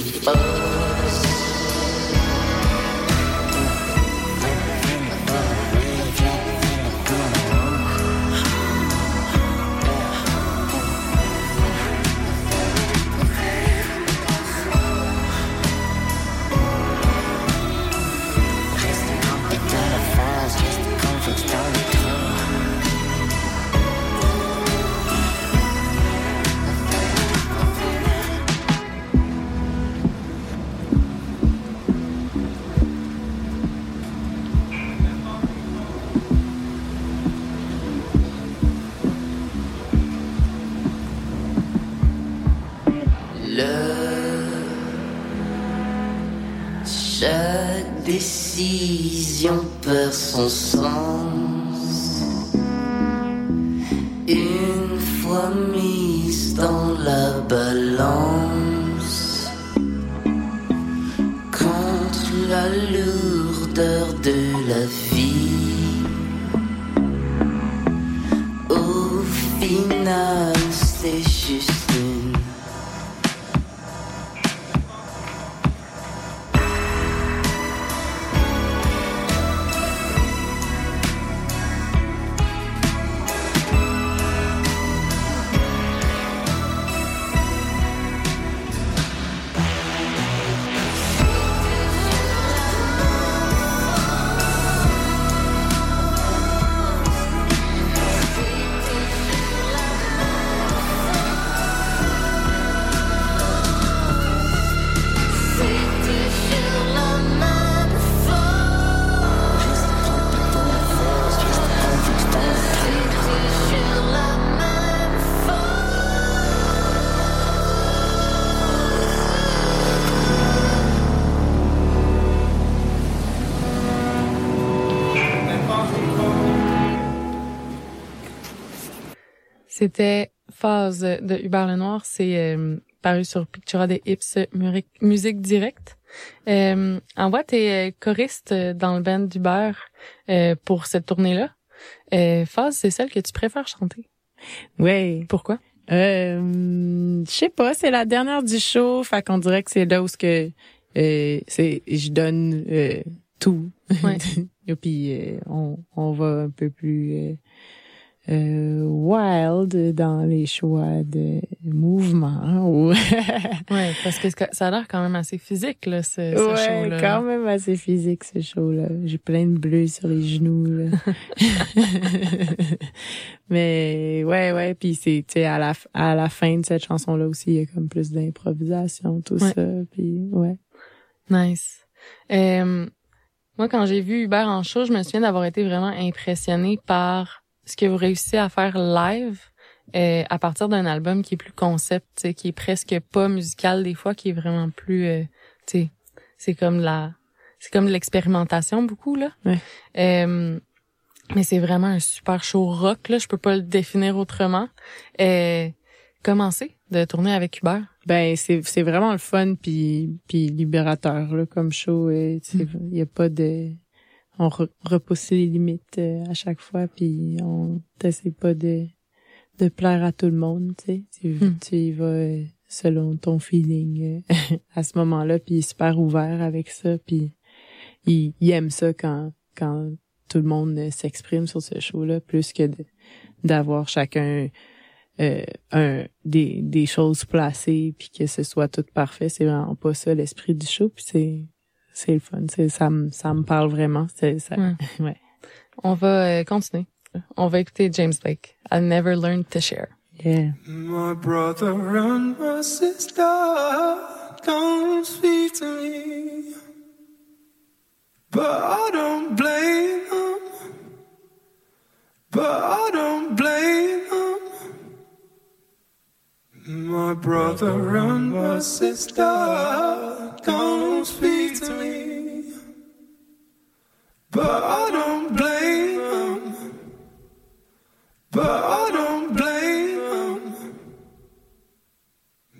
C'était Phase de Hubert Lenoir. C'est euh, paru sur Pictura des Hips Muri- Musique Directe. Euh, en voix, t'es euh, choriste dans le band d'Hubert euh, pour cette tournée-là. Euh, Phase, c'est celle que tu préfères chanter. Ouais. Pourquoi? Euh, je sais pas, c'est la dernière du show, fait qu'on dirait que c'est là où ce que euh, c'est je donne euh, tout. Ouais. *laughs* Et puis euh, on, on va un peu plus euh, wild dans les choix de mouvement. ou- *laughs* Ouais, parce que ça a l'air quand même assez physique, là, ce, ce ouais, quand même assez physique ce show-là. J'ai plein de bleus sur les genoux. Là. *laughs* Mais ouais, ouais. Puis c'est, tu sais, à la, à la fin de cette chanson-là aussi, il y a comme plus d'improvisation, tout Ouais. ça. Puis ouais. Nice. Euh, moi, quand j'ai vu Hubert en show, je me souviens d'avoir été vraiment impressionnée par ce que vous réussissez à faire live euh, à partir d'un album qui est plus concept, qui est presque pas musical des fois, qui est vraiment plus, euh, c'est comme la, c'est comme de l'expérimentation beaucoup là. Ouais. Euh, mais c'est vraiment un super show rock là, je peux pas le définir autrement. Euh, comment c'est de tourner avec Hubert? Ben c'est c'est vraiment le fun puis puis libérateur là comme show. sais, Il y a pas de on re- repousse les limites euh, à chaque fois, puis on t'essaie pas de de plaire à tout le monde, tu sais. Tu, Hmm. tu y vas euh, selon ton feeling euh, *laughs* à ce moment-là, puis il est super ouvert avec ça, puis il, il aime ça quand quand tout le monde s'exprime sur ce show-là, plus que d'avoir chacun euh, un des, des choses placées puis que ce soit tout parfait c'est vraiment pas ça l'esprit du show puis c'est c'est le fun c'est ça me ça me parle vraiment c'est ça Ouais. *laughs* ouais On va euh, continuer. On va écouter James Blake. I never learned to share. yeah My brother and my sister don't speak to me, but I don't blame them. But I don't blame them. My brother and my sister don't speak to me, but I don't blame them. But I don't blame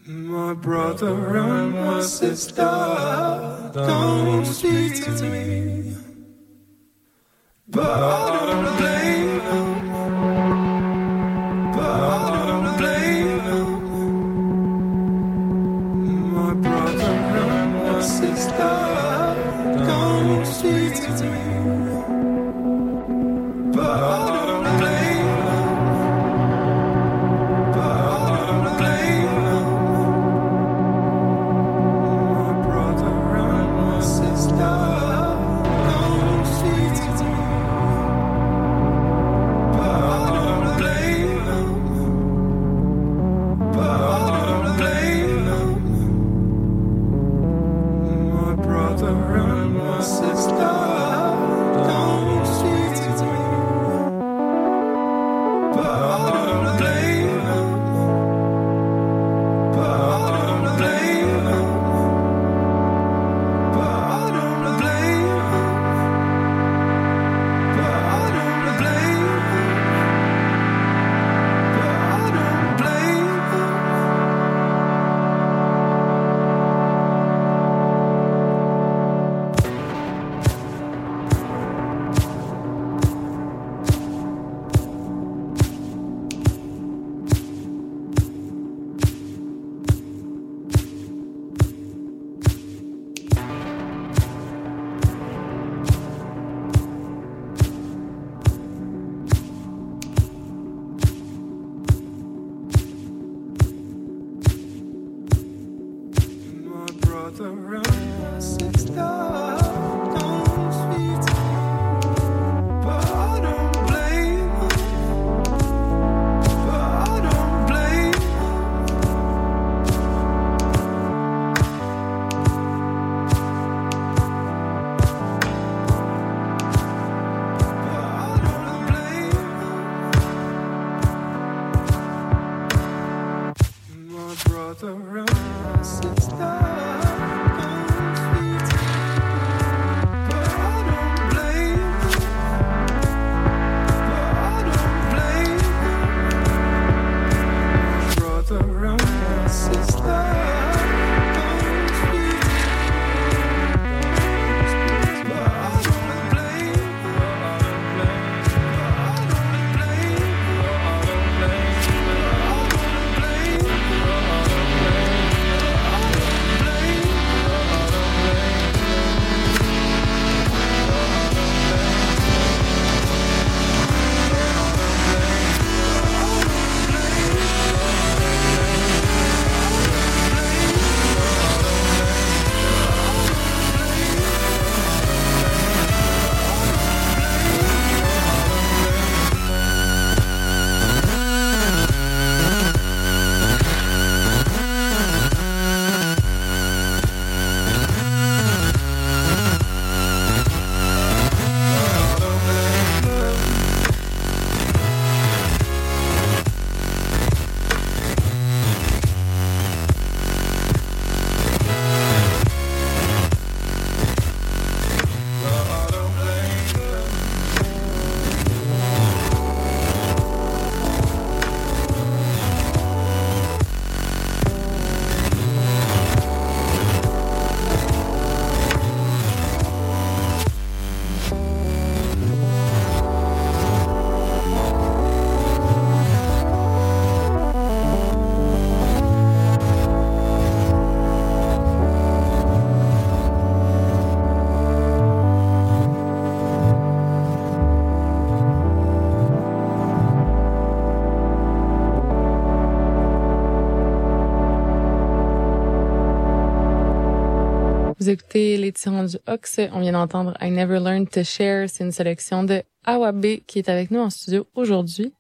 them. My brother and my sister don't speak to me. But I don't blame don't My brother and my sister Vous écoutez les tyrans du Ox. On vient d'entendre I Never Learned to Share. C'est une sélection de Awabe qui est avec nous en studio aujourd'hui.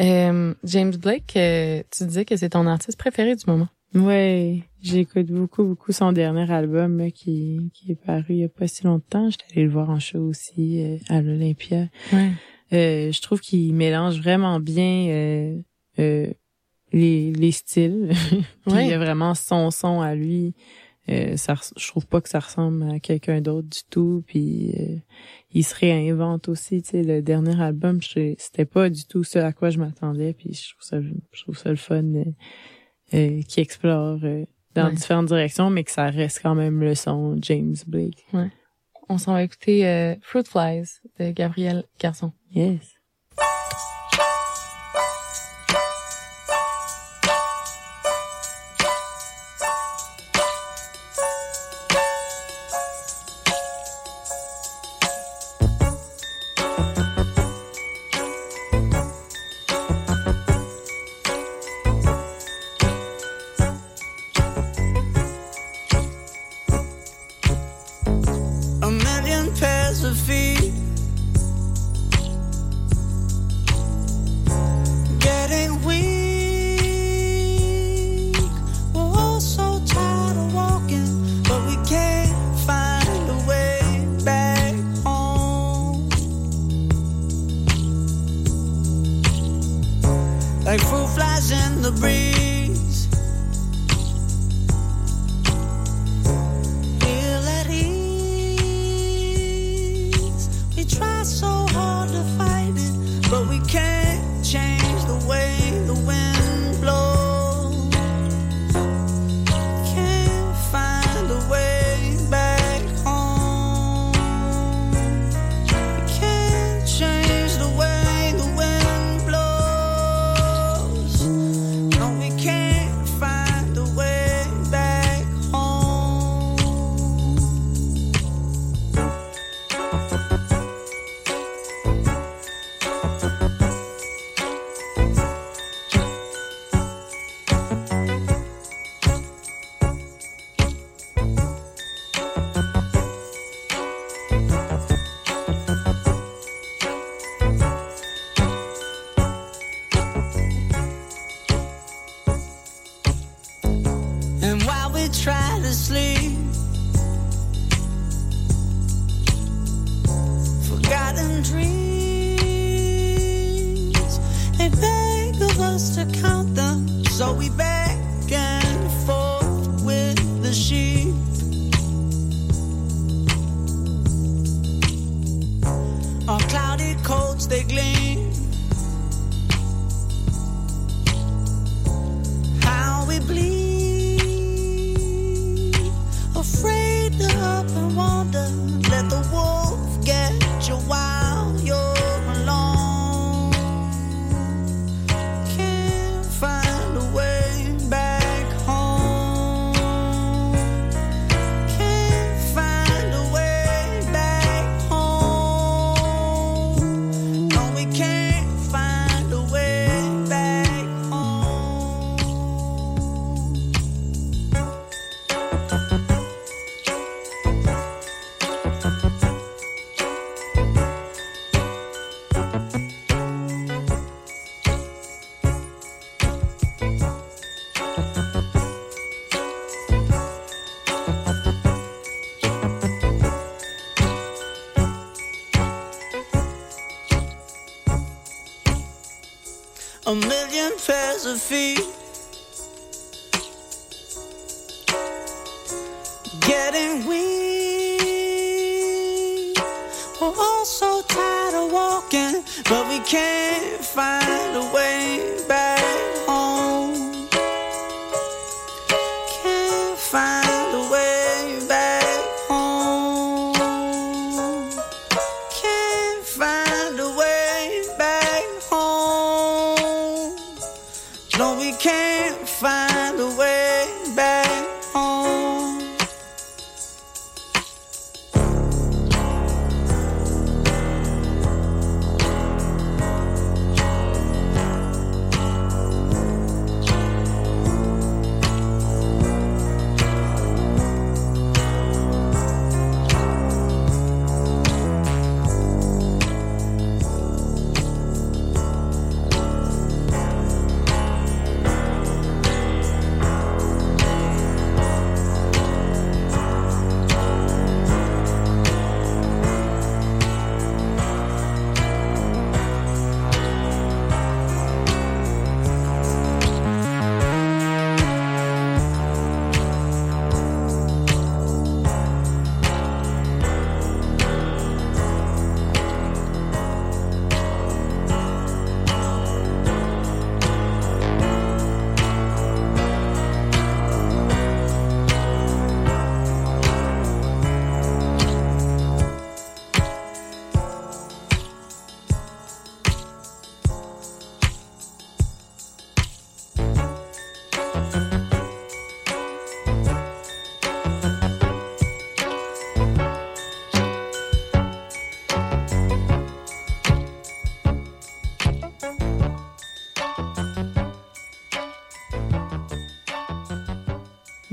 Euh, James Blake, euh, tu disais que c'est ton artiste préféré du moment. Ouais, j'écoute beaucoup, beaucoup son dernier album là, qui, qui est paru il y a pas si longtemps. J'étais allée le voir en show aussi euh, à l'Olympia. Ouais. Je trouve qu'il mélange vraiment bien les, les styles. *laughs* Puis Ouais. Il y a vraiment son son à lui. Euh, ça, je trouve pas que ça ressemble à quelqu'un d'autre du tout. Puis euh, il se réinvente aussi. Tu sais, le dernier album, c'était pas du tout ce à quoi je m'attendais. Puis je trouve ça, je trouve ça le fun euh, euh, qui explore euh, dans Ouais. différentes directions, mais que ça reste quand même le son James Blake. Ouais. On s'en va écouter euh, Fruit Flies de Gabriel Garçon. Yes. philosophy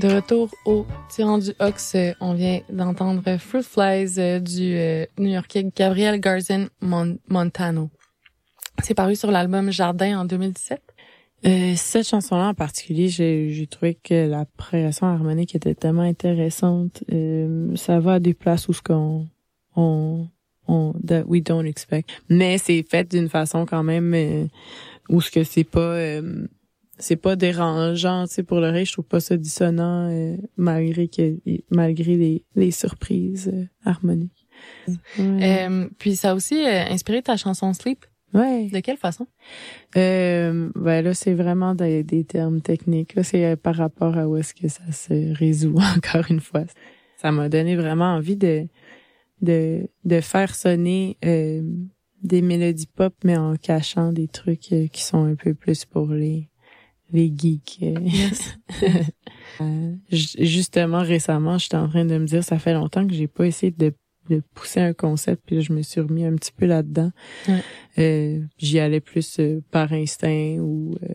De retour au Tyran du Ox, euh, on vient d'entendre Fruit Flies euh, du euh, New-Yorkais Gabriel Garzen Mon- Montano. C'est paru sur l'album Jardin en 2017. Euh, cette chanson-là en particulier, j'ai trouvé que la progression harmonique était tellement intéressante. Euh, ça va à des places où ce qu'on on, on that we don't expect. Mais c'est fait d'une façon quand même où ce que c'est pas c'est pas dérangeant, tu sais pour l'oreille, je trouve pas ça dissonant euh, malgré que malgré les les surprises euh, harmoniques. Ouais. Euh, puis ça a aussi euh, inspiré ta chanson Sleep. Ouais. De quelle façon? Euh, ben là, c'est vraiment des, des termes techniques. Là, c'est euh, par rapport à où est-ce que ça se résout, *laughs* encore une fois. Ça m'a donné vraiment envie de, de, de faire sonner euh, des mélodies pop, mais en cachant des trucs qui sont un peu plus pour les, les geeks. *laughs* euh. Euh, ju- justement, récemment, j'étais en train de me dire, ça fait longtemps que j'ai pas essayé de de pousser un concept puis là, je me suis remis un petit peu là-dedans Ouais. euh, j'y allais plus euh, par instinct ou euh,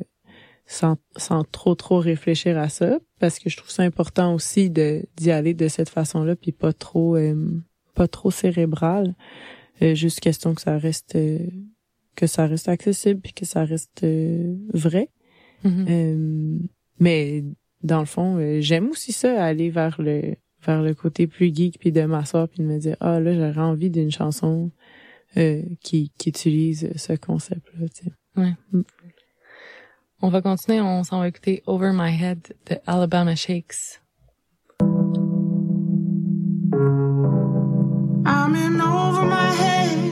sans, sans trop trop réfléchir à ça parce que je trouve ça important aussi de d'y aller de cette façon-là puis pas trop euh, pas trop cérébral juste question que ça reste que ça reste accessible puis que ça reste vrai Mhm. Euh, mais dans le fond euh, j'aime aussi ça aller vers le vers le côté plus geek puis de m'asseoir puis de me dire ah là j'aurais envie d'une chanson euh, qui qui utilise ce concept là tu sais Ouais. Mm. On va continuer, on s'en va écouter Over My Head de Alabama Shakes. I'm in over my head.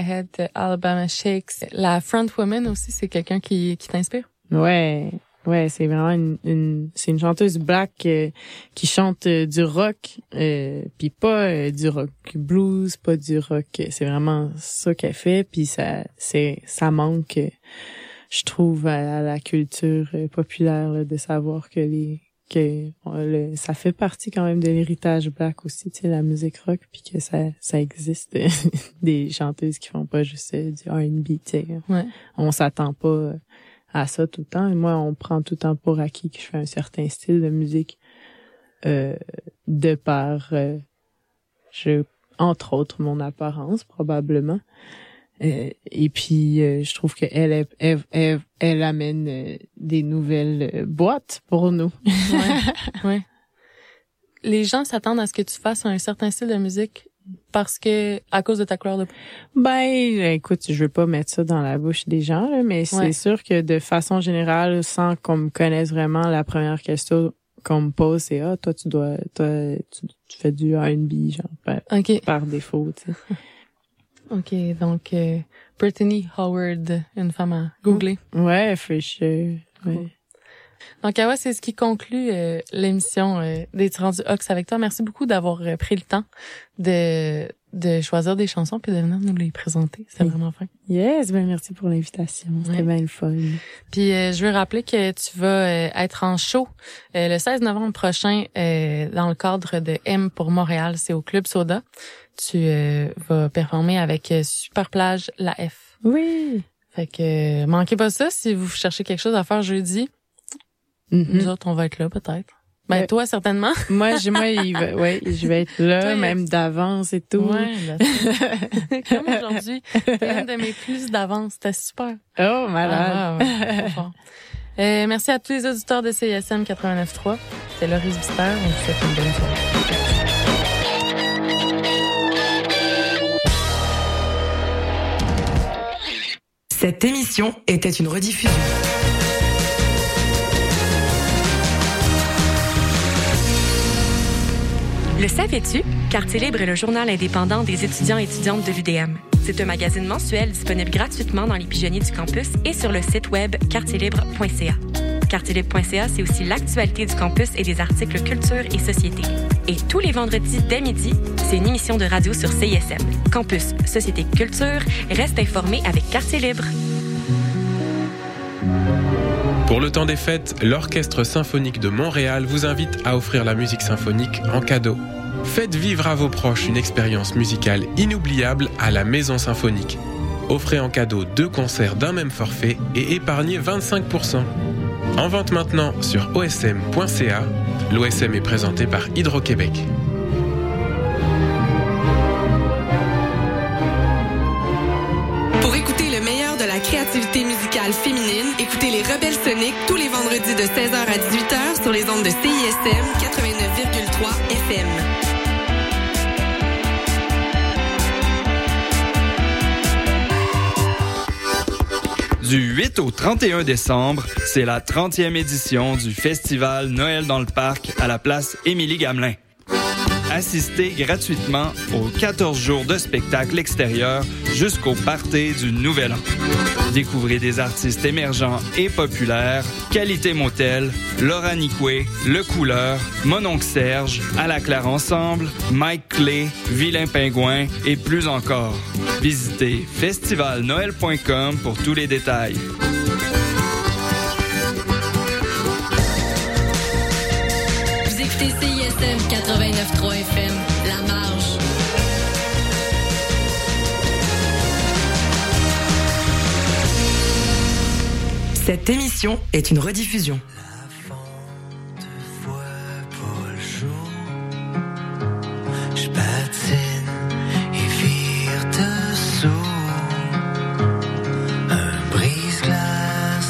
My Head de Alabama Shakes. La frontwoman aussi, c'est quelqu'un qui, qui t'inspire? Ouais, ouais, c'est vraiment une, une c'est une chanteuse black euh, qui chante euh, du rock, euh, puis pas euh, du rock blues, pas du rock. C'est vraiment ça qu'elle fait, puis ça, c'est, ça manque, euh, je trouve, à, à la culture euh, populaire là, de savoir que les que euh, le, ça fait partie quand même de l'héritage black aussi, tu sais, la musique rock, puis que ça, ça existe *laughs* des chanteuses qui font pas juste euh, du R&B, tu sais. Ouais. On s'attend pas euh, à ça tout le temps. Et moi, on prend tout le temps pour acquis que je fais un certain style de musique euh, de par, euh, je, entre autres, mon apparence, probablement. Euh, et puis, euh, je trouve qu'elle elle, elle, elle, elle amène euh, des nouvelles boîtes pour nous. Ouais, *laughs* ouais. Les gens s'attendent à ce que tu fasses un certain style de musique parce que, à cause de ta couleur de peau. Ben, écoute, je veux pas mettre ça dans la bouche des gens, là, mais c'est Ouais. sûr que de façon générale, sans qu'on me connaisse vraiment, la première question qu'on me pose, c'est ah, toi tu dois, toi tu, tu fais du R&B genre par, Ok. par défaut, tu sais. *laughs* OK, donc euh, Brittany Howard, une femme à googler. Ouais, for sure. Ouais. Donc, ah ouais, c'est ce qui conclut euh, l'émission euh, des Tirants du Ox avec toi. Merci beaucoup d'avoir euh, pris le temps de, de choisir des chansons puis de venir nous les présenter. C'était Oui. vraiment fin. Yes, ben merci pour l'invitation. C'était Ouais. bien le fun. Puis euh, je veux rappeler que tu vas être en show le 16 novembre prochain euh, dans le cadre de M pour Montréal. C'est au Club Soda. Tu euh, vas performer avec euh, Super Plage La F. Oui. Fait que euh, manquez pas ça si vous cherchez quelque chose à faire jeudi. Mhm. Nous autres, on va être là peut-être. Ben Ouais. toi certainement. *laughs* Moi, j'ai, moi, il va- ouais, je vais être là, Toi, même d'avance et tout. Ouais, ben, *laughs* comme aujourd'hui, une de mes plus d'avance. C'était super. Oh, malade. Ah, ouais. Euh, merci à tous les auditeurs de CISM 89.3. C'est Laurie Visiter. On vous souhaite une bonne soirée. Cette émission était une rediffusion. Le savais-tu? Quartier Libre est le journal indépendant des étudiants et étudiantes de l'UDM. C'est un magazine mensuel disponible gratuitement dans les pigeonniers du campus et sur le site web quartierlibre.ca. Quartierlibre.ca, c'est aussi l'actualité du campus et des articles culture et société. Et tous les vendredis dès midi, c'est une émission de radio sur CISM. Campus, société, culture, reste informé avec Quartier Libre. Pour le temps des fêtes, l'Orchestre symphonique de Montréal vous invite à offrir la musique symphonique en cadeau. Faites vivre à vos proches une expérience musicale inoubliable à la Maison Symphonique. Offrez en cadeau deux concerts d'un même forfait et épargnez 25%. En vente maintenant sur osm.ca. L'OSM est présenté par Hydro-Québec. Pour écouter le meilleur de la créativité musicale féminine, écoutez les Rebelles Soniques tous les vendredis de 16h à 18h sur les ondes de CISM 89,3 FM. Du 8 au 31 décembre, c'est la 30e édition du festival Noël dans le parc à la place Émilie Gamelin. Assistez gratuitement aux 14 jours de spectacle extérieur jusqu'au party du Nouvel An. Découvrez des artistes émergents et populaires, Qualité Motel, Laura Nicoué, Le Couleur, Mononcle Serge, À la Claire Ensemble, Mike Clay, Vilain Pingouin et plus encore. Visitez festivalnoël.com pour tous les détails. Écoutez CISM 89.3 FM, La Marge. Cette émission est une rediffusion.